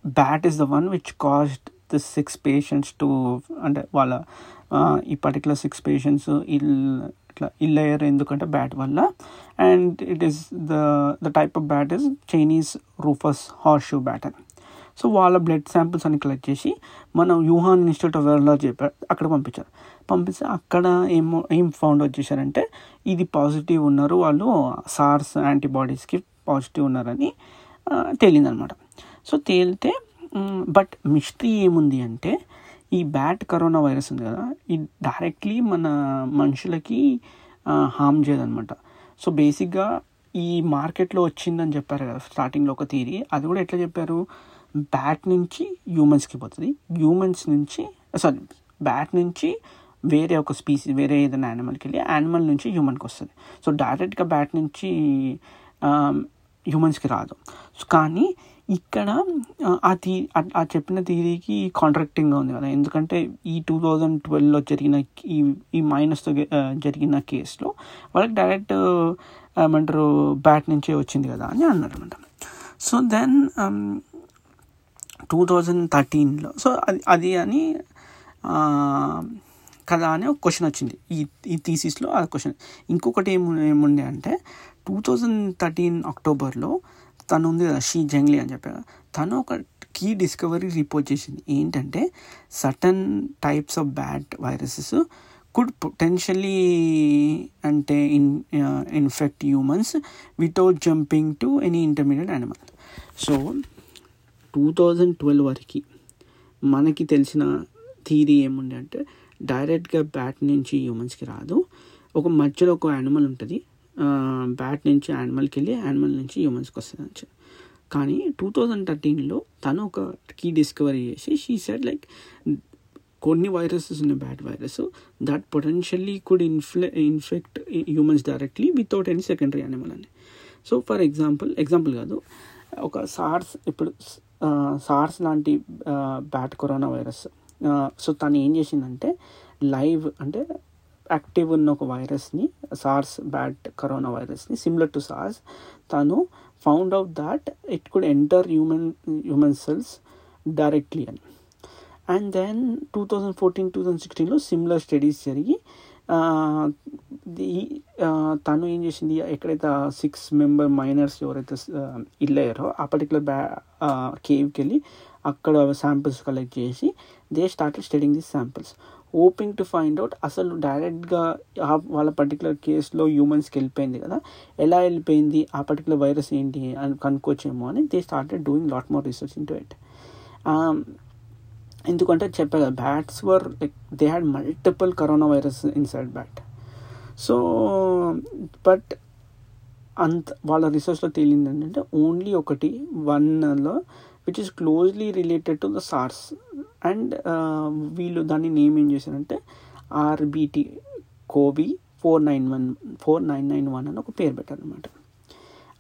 bat is the one which caused the six patients to అంటే వాళ్ళ ఈ పర్టికులర్ సిక్స్ పేషెంట్స్ ఇల్ ఇల్లయ్యారు ఎందుకంటే బ్యాట్ వల్ల. And it is the the type of bat is Chinese rufous horseshoe bat అని. సో వాళ్ళ బ్లడ్ శాంపిల్స్ అని కలెక్ట్ చేసి మనం యూహాన్ ఇన్స్టిట్యూట్ ఆఫ్ వైరాలజీ చెప్పారు అక్కడ పంపించారు. పంపిస్తే అక్కడ ఏమో ఏం ఫౌండ్ వచ్చేసారంటే ఇది పాజిటివ్ ఉన్నారు వాళ్ళు సార్స్ యాంటీబాడీస్కి పాజిటివ్ ఉన్నారని తేలిందనమాట. సో తేలితే బట్ మిస్టరీ ఏముంది అంటే ఈ బ్యాట్ కరోనా వైరస్ ఉంది కదా ఇది డైరెక్ట్లీ మన మనుషులకి హామ్ చేయదనమాట సో బేసిక్గా ఈ మార్కెట్లో వచ్చిందని చెప్పారు కదా స్టార్టింగ్లో ఒక థీరీ అది కూడా ఎట్లా చెప్పారు? బ్యాట్ నుంచి హ్యూమన్స్కి పోతుంది. హ్యూమన్స్ నుంచి సారీ బ్యాట్ నుంచి వేరే ఒక స్పీసీ వేరే ఏదైనా యానిమల్కి వెళ్ళి యానిమల్ నుంచి హ్యూమన్కి వస్తుంది. సో డైరెక్ట్గా బ్యాట్ నుంచి హ్యూమన్స్కి రాదు. కానీ ఇక్కడ ఆ థీ ఆ చెప్పిన థీరీకి కాంట్రాక్టింగ్గా ఉంది కదా. ఎందుకంటే ఈ టూ థౌజండ్ ట్వెల్వ్లో జరిగిన ఈ ఈ మైనస్తో జరిగిన కేసులో వాళ్ళకి డైరెక్ట్ ఏమంటారు బ్యాట్ నుంచే వచ్చింది కదా అని అన్నారు అనమాట సో దెన్ టూ థౌజండ్ థర్టీన్లో సో అది అది అని కదా అని ఒక క్వశ్చన్ వచ్చింది. ఈ ఈ థీసిస్లో ఆ క్వశ్చన్ ఇంకొకటి ఏము ఏముండే అంటే టూ థౌజండ్ థర్టీన్ అక్టోబర్లో తను ఉంది కదా షీ జంగ్లీ అని చెప్పారు. తను ఒక కీ డిస్కవరీ రిపోర్ట్ చేసింది. ఏంటంటే certain types of bat viruses could potentially అంటే in infect humans without jumping to any intermediate animal so two thousand twelve వరకు మనకి తెలిసిన థీరీ ఏముండే అంటే డైరెక్ట్గా బ్యాట్ నుంచి హ్యూమన్స్కి రాదు. ఒక మధ్యలో ఒక యానిమల్ ఉంటుంది. బ్యాట్ నుంచి యానిమల్కి వెళ్ళి యానిమల్ నుంచి హ్యూమన్స్కి వస్తుంది అని కానీ టూ థౌజండ్ థర్టీన్లో తను ఒక కీ డిస్కవరీ చేసి షీ సెడ్ లైక్ కొన్ని వైరసెస్ ఉన్నాయి bat virus. That potentially could ఇన్ఫ్లె infect humans directly without any secondary animal అని. సో ఫర్ ఎగ్జాంపుల్ ఎగ్జాంపుల్ కాదు ఒక సార్స్ ఇప్పుడు సార్స్ లాంటి బ్యాట్ కరోనా వైరస్. సో తను ఏం చేసిందంటే లైవ్ అంటే యాక్టివ్ ఉన్న ఒక వైరస్ని సార్స్ బ్యాట్ కరోనా వైరస్ని సిమిలర్ టు సార్స్ తను found out that it could enter human human cells directly అని. And then two thousand fourteen two thousand సిక్స్టీన్లో సిమిలర్ స్టడీస్ జరిగి తను ఏం చేసింది? ఎక్కడైతే సిక్స్ మెంబర్ మైనర్స్ ఎవరైతే ఇల్లయ్యారో ఆ పర్టికులర్ బ్యా కేవ్కి వెళ్ళి అక్కడ శాంపిల్స్ కలెక్ట్ చేసి they started studying this samples hoping to find out అసలు డైరెక్ట్గా వాళ్ళ పర్టికులర్ కేసులో హ్యూమన్స్కి వెళ్ళిపోయింది కదా. ఎలా వెళ్ళిపోయింది? ఆ పర్టికులర్ వైరస్ ఏంటి? అని కనుక్కోవచ్చేమో అని they started doing lot more research in to it ఎందుకంటే చెప్పా కదా bats were like they had multiple corona virus inside bat so but అంత వాళ్ళ రీసెర్చ్లో తేలింది ఏంటంటే ఓన్లీ ఒకటి వన్లో which is closely related to the SARS and వీళ్ళు దాన్ని నేమ్ ఏం చేశారంటే R B T CoV four nine one four nine nine one అని ఒక పేరు పెట్టారనమాట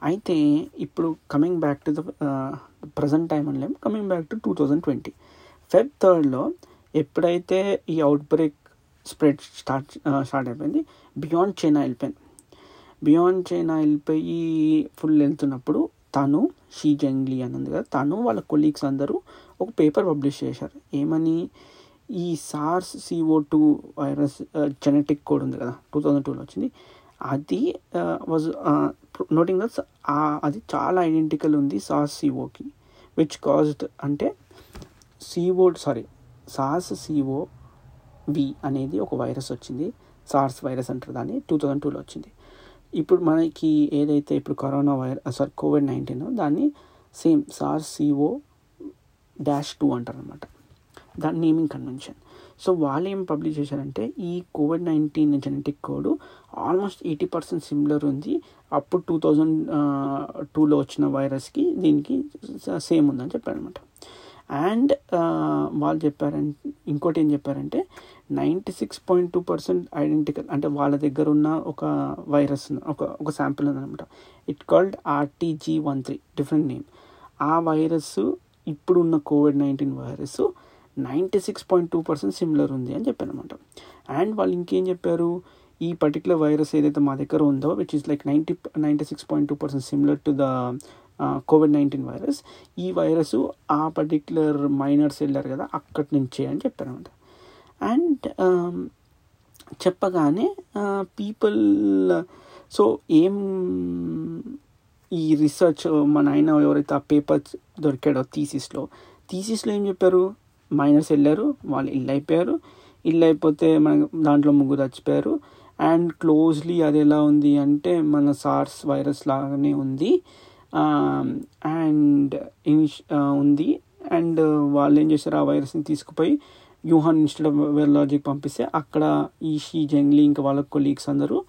అయితే ఇప్పుడు coming back to the present time అనలేము coming back to two thousand twenty Feb థర్డ్లో ఎప్పుడైతే ఈ outbreak spread start start అయిపోయింది బియాండ్ చైనా వెళ్ళిపోయింది. బియాండ్ చైనా వెళ్ళిపోయి ఫుల్ వెళ్తున్నప్పుడు తను షీ జంగ్లీ అని ఉంది కదా తను వాళ్ళ కొలీగ్స్ అందరూ ఒక పేపర్ పబ్లిష్ చేశారు. ఏమని? ఈ SARS C O two virus genetic code ఉంది కదా టూ థౌజండ్ టూలో వచ్చింది. అది వాజ్ నోటింగ్ దట్ అది చాలా ఐడెంటికల్ ఉంది సార్స్ సిఓకి విచ్ కాజ్డ్ అంటే C O sorry SARS C O V అనేది ఒక వైరస్ వచ్చింది. సార్స్ వైరస్ అంటారు దాన్ని టూ థౌజండ్ టూలో వచ్చింది. ఇప్పుడు మనకి ఏదైతే ఇప్పుడు corona virus sorry COVID nineteen దాన్ని same SARS C O dash two అంటారు అనమాట దాని నేమింగ్ కన్వెన్షన్. సో వాళ్ళు ఏం పబ్లిష్ చేశారంటే ఈ COVID nineteen genetic code almost eighty percent similar ఉంది. అప్పుడు టూ థౌజండ్ టూలో వచ్చిన వైరస్కి దీనికి సేమ్ ఉందని చెప్పారనమాట అండ్ వాళ్ళు చెప్పారంటే ఇంకోటి ఏం చెప్పారంటే ninety six point two percent identical అంటే వాళ్ళ దగ్గర ఉన్న ఒక వైరస్ ఒక ఒక శాంపిల్ ఉందనమాట it called R T G one three different name ఆ వైరస్ ఇప్పుడున్న COVID nineteen virus ninety six point two percent similar ఉంది అని చెప్పారు అనమాట అండ్ వాళ్ళు ఇంకేం చెప్పారు? ఈ పర్టికులర్ వైరస్ ఏదైతే మా దగ్గర ఉందో which is like ninety ninety six point two percent similar to the COVID nineteen virus ఈ వైరస్ ఆ పర్టిక్యులర్ మైనర్స్ వెళ్ళారు కదా అక్కడి నుంచే అని చెప్పారు అనమాట అండ్ um, చెప్పగానే పీపుల్ సో ఏం ఈ రీసెర్చ్ మన ఆయన ఎవరైతే ఆ పేపర్ దొరికాడో థీసిస్లో థీసిస్లో ఏం చెప్పారు? మైనర్స్ వెళ్ళారు వాళ్ళు ఇల్లు అయిపోయారు. ఇల్లు అయిపోతే మన దాంట్లో ముగ్గురు చచ్చిపోయారు అండ్ క్లోజ్లీ అది ఎలా ఉంది అంటే మన సార్స్ వైరస్ లాగానే ఉంది. Um, అండ్ uh, ఉంది. అండ్ వాళ్ళు ఏం చేశారు? ఆ వైరస్ని తీసుకుపోయి యూహాన్ ఇన్స్టిట్యూట్ ఆఫ్ వైరాలజీకి పంపిస్తే అక్కడ ఈషీ జంగ్లీ ఇంకా వాళ్ళ కొలీగ్స్ అందరూ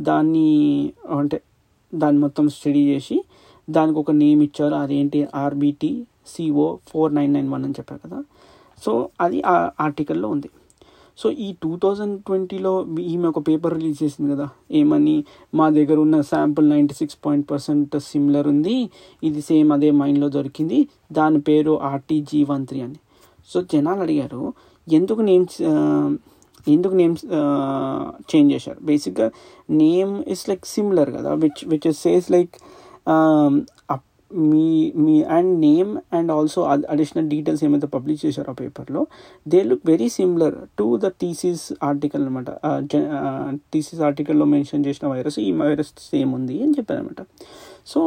దాన్ని అంటే దాన్ని మొత్తం స్టడీ చేసి దానికి ఒక నేమ్ ఇచ్చారు. అదేంటి? R B T C O four nine nine one అని చెప్పారు కదా. సో అది ఆ ఆర్టికల్లో ఉంది. సో ఈ టూ థౌజండ్ ట్వంటీలో ఈమె ఒక పేపర్ రిలీజ్ చేసింది కదా. ఏమని? మా దగ్గర ఉన్న sample ninety six point percent similar ఉంది. ఇది సేమ్ అదే మైండ్లో దొరికింది. దాని పేరు R T G one three అని. సో జనాలు అడిగారు ఎందుకు నేమ్స్ ఎందుకు నేమ్స్ చేంజ్ చేశారు? బేసిక్గా నేమ్ ఇస్ లైక్ సిమిలర్ కదా which which says like me me and name and also additional details ఏమైతే పబ్లిష్ చేశారో ఆ పేపర్లో they look very similar to the thesis article అనమాట థీసిస్ ఆర్టికల్లో మెన్షన్ చేసిన వైరస్ ఈ వైరస్ సేమ్ ఉంది అని చెప్పారనమాట సో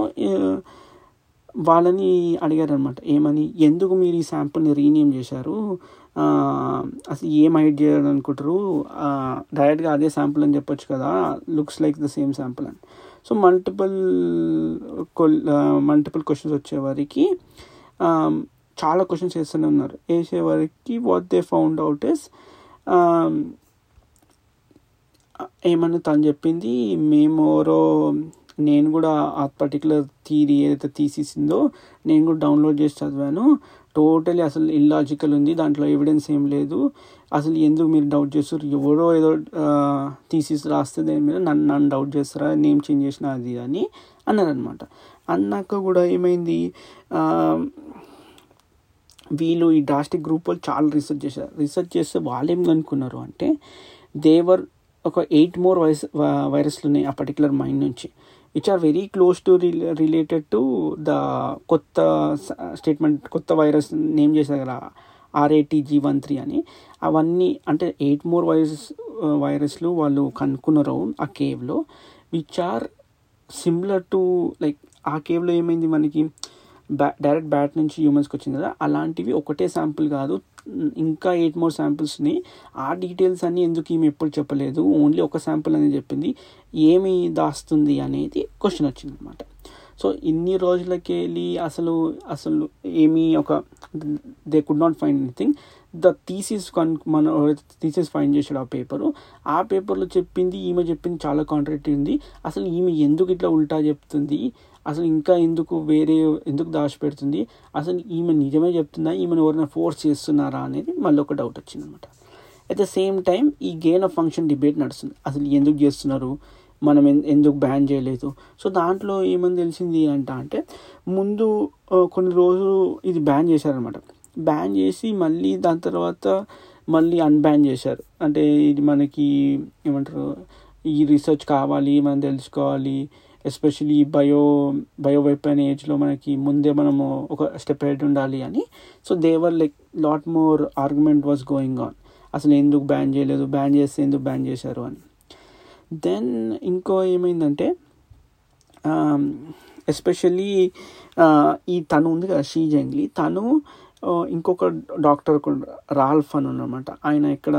వాళ్ళని అడిగారనమాట ఏమని? ఎందుకు మీరు ఈ శాంపుల్ని రీనేమ్ చేశారు? అసలు ఏం హైడ్ చేయాలనుకుంటారు డైరెక్ట్గా అదే శాంపుల్ అని చెప్పొచ్చు కదా. Looks like the same sample అని. సో మల్టిపుల్ మల్టిపుల్ క్వశ్చన్స్ వచ్చేవారికి చాలా క్వశ్చన్స్ వేస్తూనే ఉన్నారు. వేసేవారికి what they found out is ఏమన్నా తను చెప్పింది మేము ఎవరో నేను కూడా ఆ పర్టికులర్ థీరీ ఏదైతే తీసేసిందో నేను కూడా డౌన్లోడ్ చేసి చదివాను. టోటలీ అసలు ఇల్లాజికల్ ఉంది. దాంట్లో ఎవిడెన్స్ ఏం లేదు. అసలు ఎందుకు మీరు డౌట్ చేస్తారు ఎవరో ఏదో థీసిస్ రాస్తే దాని మీద నన్ను నన్ను డౌట్ చేస్తారా? నేమ్ చేంజ్ చేసిన అది అని అన్నారనమాట అన్నాక కూడా ఏమైంది? వీళ్ళు ఈ డ్రాస్టిక్ గ్రూప్ వాళ్ళు చాలా రీసెర్చ్ చేశారు. రీసెర్చ్ చేస్తే వాళ్ళు ఏం కనుక్కున్నారు అంటే దేవర్ ఒక ఎయిట్ మోర్ వైరస్ వైరస్లు ఉన్నాయి ఆ పర్టికులర్ మైండ్ నుంచి. Which are very close to related to the కొత్త స్టేట్మెంట్ కొత్త వైరస్ నేమ్ చేశారు కదా ఆర్ఏటీజీ వన్ త్రీ అని. అవన్నీ అంటే ఎయిట్ మోర్ వైరస్ వైరస్లు వాళ్ళు కనుక్కున్నారు ఆ కేవ్లో which are similar to like ఆ కేవ్లో ఏమైంది మనకి? బ్యా డైరెక్ట్ బ్యాట్ నుంచి హ్యూమన్స్కి వచ్చింది కదా అలాంటివి ఒకటే శాంపుల్ కాదు ఇంకా ఎయిట్ మోర్ శాంపిల్స్ని ఆ డీటెయిల్స్ అన్నీ ఎందుకు ఈమె ఎప్పుడు చెప్పలేదు. ఓన్లీ ఒక శాంపుల్ అనేది చెప్పింది. ఏమి దాస్తుంది అనేది క్వశ్చన్ వచ్చింది అనమాట సో ఇన్ని రోజులకి వెళ్ళి అసలు అసలు ఏమీ ఒక they could not find anything the thesis కన్ మన థీసిస్ ఫైండ్ చేశాడు ఆ పేపరు ఆ పేపర్లో చెప్పింది ఈమె చెప్పింది చాలా కాంట్రాక్ట్ ఉంది. అసలు ఈమె ఎందుకు ఇట్లా ఉల్టా చెప్తుంది? అసలు ఇంకా ఎందుకు వేరే ఎందుకు దాచిపెడుతుంది? అసలు ఈమె నిజమే చెప్తుందా? ఈమెను ఎవరైనా ఫోర్స్ చేస్తున్నారా అనేది మళ్ళీ ఒక డౌట్ వచ్చింది అనమాట అట్ ద సేమ్ టైం ఈ గెయిన్ ఆఫ్ ఫంక్షన్ డిబేట్ నడుస్తుంది. అసలు ఎందుకు చేస్తున్నారు? మనం ఎందుకు బ్యాన్ చేయలేదు? సో దాంట్లో ఏమని తెలిసింది అంట అంటే ముందు కొన్ని రోజులు ఇది బ్యాన్ చేశారనమాట. బ్యాన్ చేసి మళ్ళీ దాని తర్వాత మళ్ళీ అన్బ్యాన్ చేశారు. అంటే ఇది మనకి ఏమంటారు? ఈ రీసెర్చ్ కావాలి మనం తెలుసుకోవాలి ఎస్పెషలీ బయో బయో వెపన్ ఏజ్లో మనకి ముందే మనము ఒక స్టెప్ హెడ్ ఉండాలి అని. So there were like lot more argument was going on అసలు ఎందుకు బ్యాన్ చేయలేదు? బ్యాన్ చేస్తే ఎందుకు బ్యాన్ చేశారు అని. దెన్ ఇంకో ఏమైందంటే um, ఎస్పెషల్లీ uh, ఈ తను ఉంది కదా షీ జంగ్లీ తను uh, ఇంకొక డాక్టర్ రాల్ఫ్ అని ఉన్నమాట ఆయన ఇక్కడ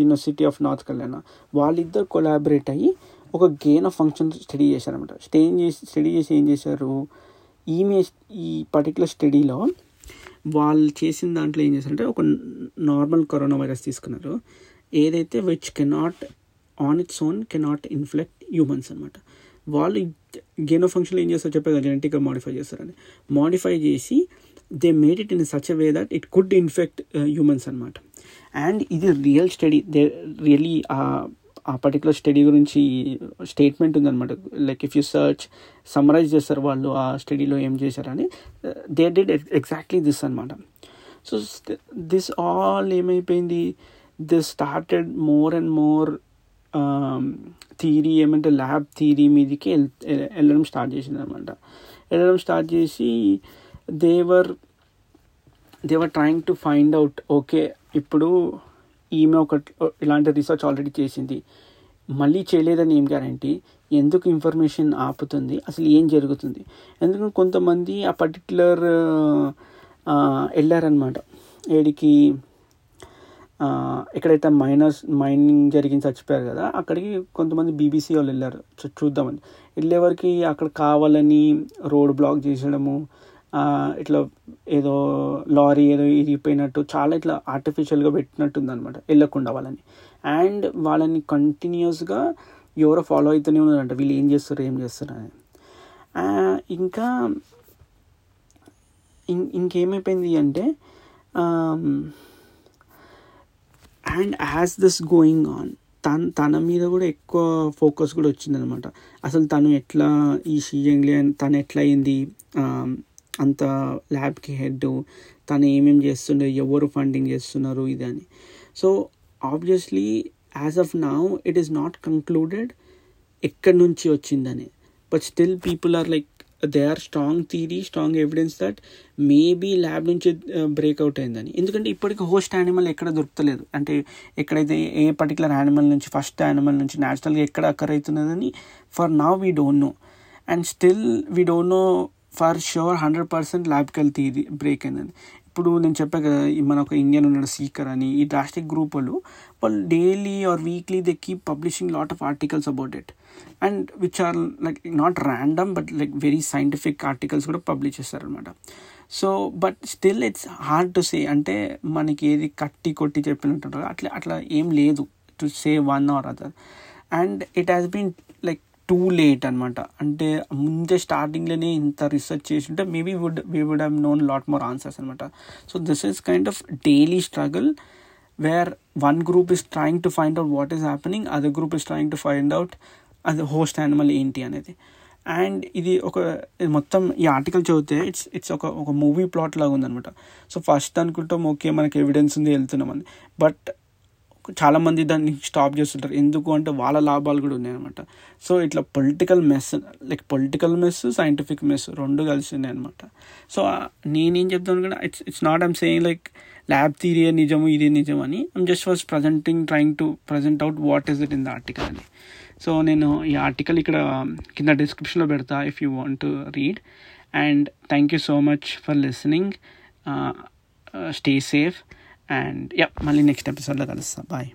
యూనివర్సిటీ ఆఫ్ నార్త్ కర్లానా వాళ్ళిద్దరు కొలాబరేట్ అయ్యి ఒక గెయిన్ ఆఫ్ ఫంక్షన్ స్టడీ చేశారనమాట స్టే చేసి స్టడీ చేసి ఏం చేశారు? ఈమె ఈ పర్టికులర్ స్టడీలో వాళ్ళు చేసిన దాంట్లో ఏం చేశారంటే ఒక నార్మల్ కరోనా వైరస్ తీసుకున్నారు. ఏదైతే which cannot on its own cannot infect humans అనమాట వాళ్ళు గెయిన్ ఆఫ్ ఫంక్షన్లో ఏం చేస్తారు చెప్పేది జెనెటిక్గా మాడిఫై చేస్తారని. మాడిఫై చేసి they made it in such way that it could infect humans అనమాట అండ్ ఇది రియల్ స్టడీ దే రియలీ ఆ పర్టికులర్ స్టడీ గురించి స్టేట్మెంట్ ఉందన్నమాట. Like if you search summarize చేస్తారు వాళ్ళు ఆ స్టడీలో ఏం చేశారని. దే డిడ్ ఎగ్జాక్ట్లీ దిస్ అనమాట సో దిస్ ఆల్ ఏమైపోయింది? This started more and more theory ఏమంటే ల్యాబ్ థీరీ మీదకి వెళ్ళడం స్టార్ట్ చేసింది అనమాట వెళ్ళడం స్టార్ట్ చేసి they were they were trying to find out okay ఇప్పుడు ఈమె ఒక ఇలాంటి రీసెర్చ్ ఆల్రెడీ చేసింది. మళ్ళీ చేయలేదని ఏం గ్యారంటీ ఎందుకు ఇన్ఫర్మేషన్ ఆపుతుంది? అసలు ఏం జరుగుతుంది? ఎందుకంటే కొంతమంది ఆ పర్టిక్యులర్ వెళ్ళారనమాట ఏడికి ఎక్కడైతే మైనర్స్ మైనింగ్ జరిగింది చచ్చిపోయారు కదా అక్కడికి కొంతమంది బీబీసీ వాళ్ళు వెళ్ళారు. చూద్దామని. వెళ్ళేవరకు అక్కడ కావాలని రోడ్ బ్లాక్ చేసడము ఇట్లా ఏదో లారీ ఏదో ఇరిగిపోయినట్టు చాలా ఇట్లా ఆర్టిఫిషియల్గా పెట్టినట్టుంది అనమాట వెళ్ళకుండా వాళ్ళని. అండ్ వాళ్ళని కంటిన్యూస్గా ఎవరో ఫాలో అవుతూనే ఉన్నారంట వీళ్ళు ఏం చేస్తారు ఏం చేస్తారు అని. ఇంకా ఇంకేమైపోయింది అంటే and as this going on తన తన మీద కూడా ఎక్కువ ఫోకస్ కూడా వచ్చిందనమాట అసలు తను ఎట్లా ఈ షియంగ్లీ తను ఎట్లా అయింది అంత ల్యాబ్కి హెడ్ తను ఏమేమి చేస్తుండే ఎవరు ఫండింగ్ చేస్తున్నారు ఇది అని so obviously as of now it is not concluded ఎక్కడి నుంచి వచ్చిందని. But still people are like they are strong theory strong evidence that maybe lab నుంచి బ్రేక్అవుట్ అయిందని. ఎందుకంటే ఇప్పటికి హోస్ట్ యానిమల్ ఎక్కడ దొరకలేదు అంటే ఎక్కడైతే ఏ పర్టికులర్ యానిమల్ నుంచి ఫస్ట్ యానిమల్ నుంచి న్యాచురల్గా ఎక్కడ occur అవుతున్నదని for now we don't know. And still we don't know for sure hundred percent ల్యాబ్కి వెళ్తే ఇది బ్రేక్ అయిందని ఇప్పుడు నేను చెప్పా కదా మన ఒక ఇండియన్ ఉన్నాడు సీకర్ అని ఈ డ్రాస్టిక్ గ్రూప్ వాళ్ళు వాళ్ళు daily or weekly they keep publishing lot of articles about it and which are like not random but like very scientific articles కూడా పబ్లిష్ చేస్తారనమాట so but still it's hard to say అంటే మనకి ఏది కట్టి కొట్టి చెప్పినట్టు అట్లా అట్లా ఏం లేదు to say one or other and it has been too late అనమాట అంటే ముందే స్టార్టింగ్లోనే ఇంత రీసెర్చ్ చేసి ఉంటే maybe would we would have known lot more answers అనమాట so this is kind of daily struggle where one group is trying to find out what is happening other group is trying to find out అది హోస్ట్ యానిమల్ ఏంటి అనేది. అండ్ ఇది ఒక మొత్తం ఈ ఆర్టికల్ చదివితే ఇట్స్ ఇట్స్ ఒక ఒక మూవీ ప్లాట్ లాగా ఉందనమాట సో ఫస్ట్ అనుకుంటాం ఓకే మనకి ఎవిడెన్స్ ఉంది వెళ్తున్నామని బట్ చాలామంది దాన్ని స్టాప్ చేస్తుంటారు. ఎందుకు అంటే వాళ్ళ లాభాలు కూడా ఉన్నాయన్నమాట. సో ఇట్లా political mess like political mess scientific mess రెండు కలిసి ఉన్నాయన్నమాట. సో నేనేం చెప్తాను కూడా it's it's not I'm saying like lab theory నిజము ఇది నిజం అని. I'm just was presenting trying to present out what is it in the article అని. సో నేను ఈ ఆర్టికల్ ఇక్కడ um, కింద డిస్క్రిప్షన్లో పెడతా if you want to read and thank you so much for listening stay safe and yeah మళ్ళీ నెక్స్ట్ ఎపిసోడ్లో కలుస్తా. బాయ్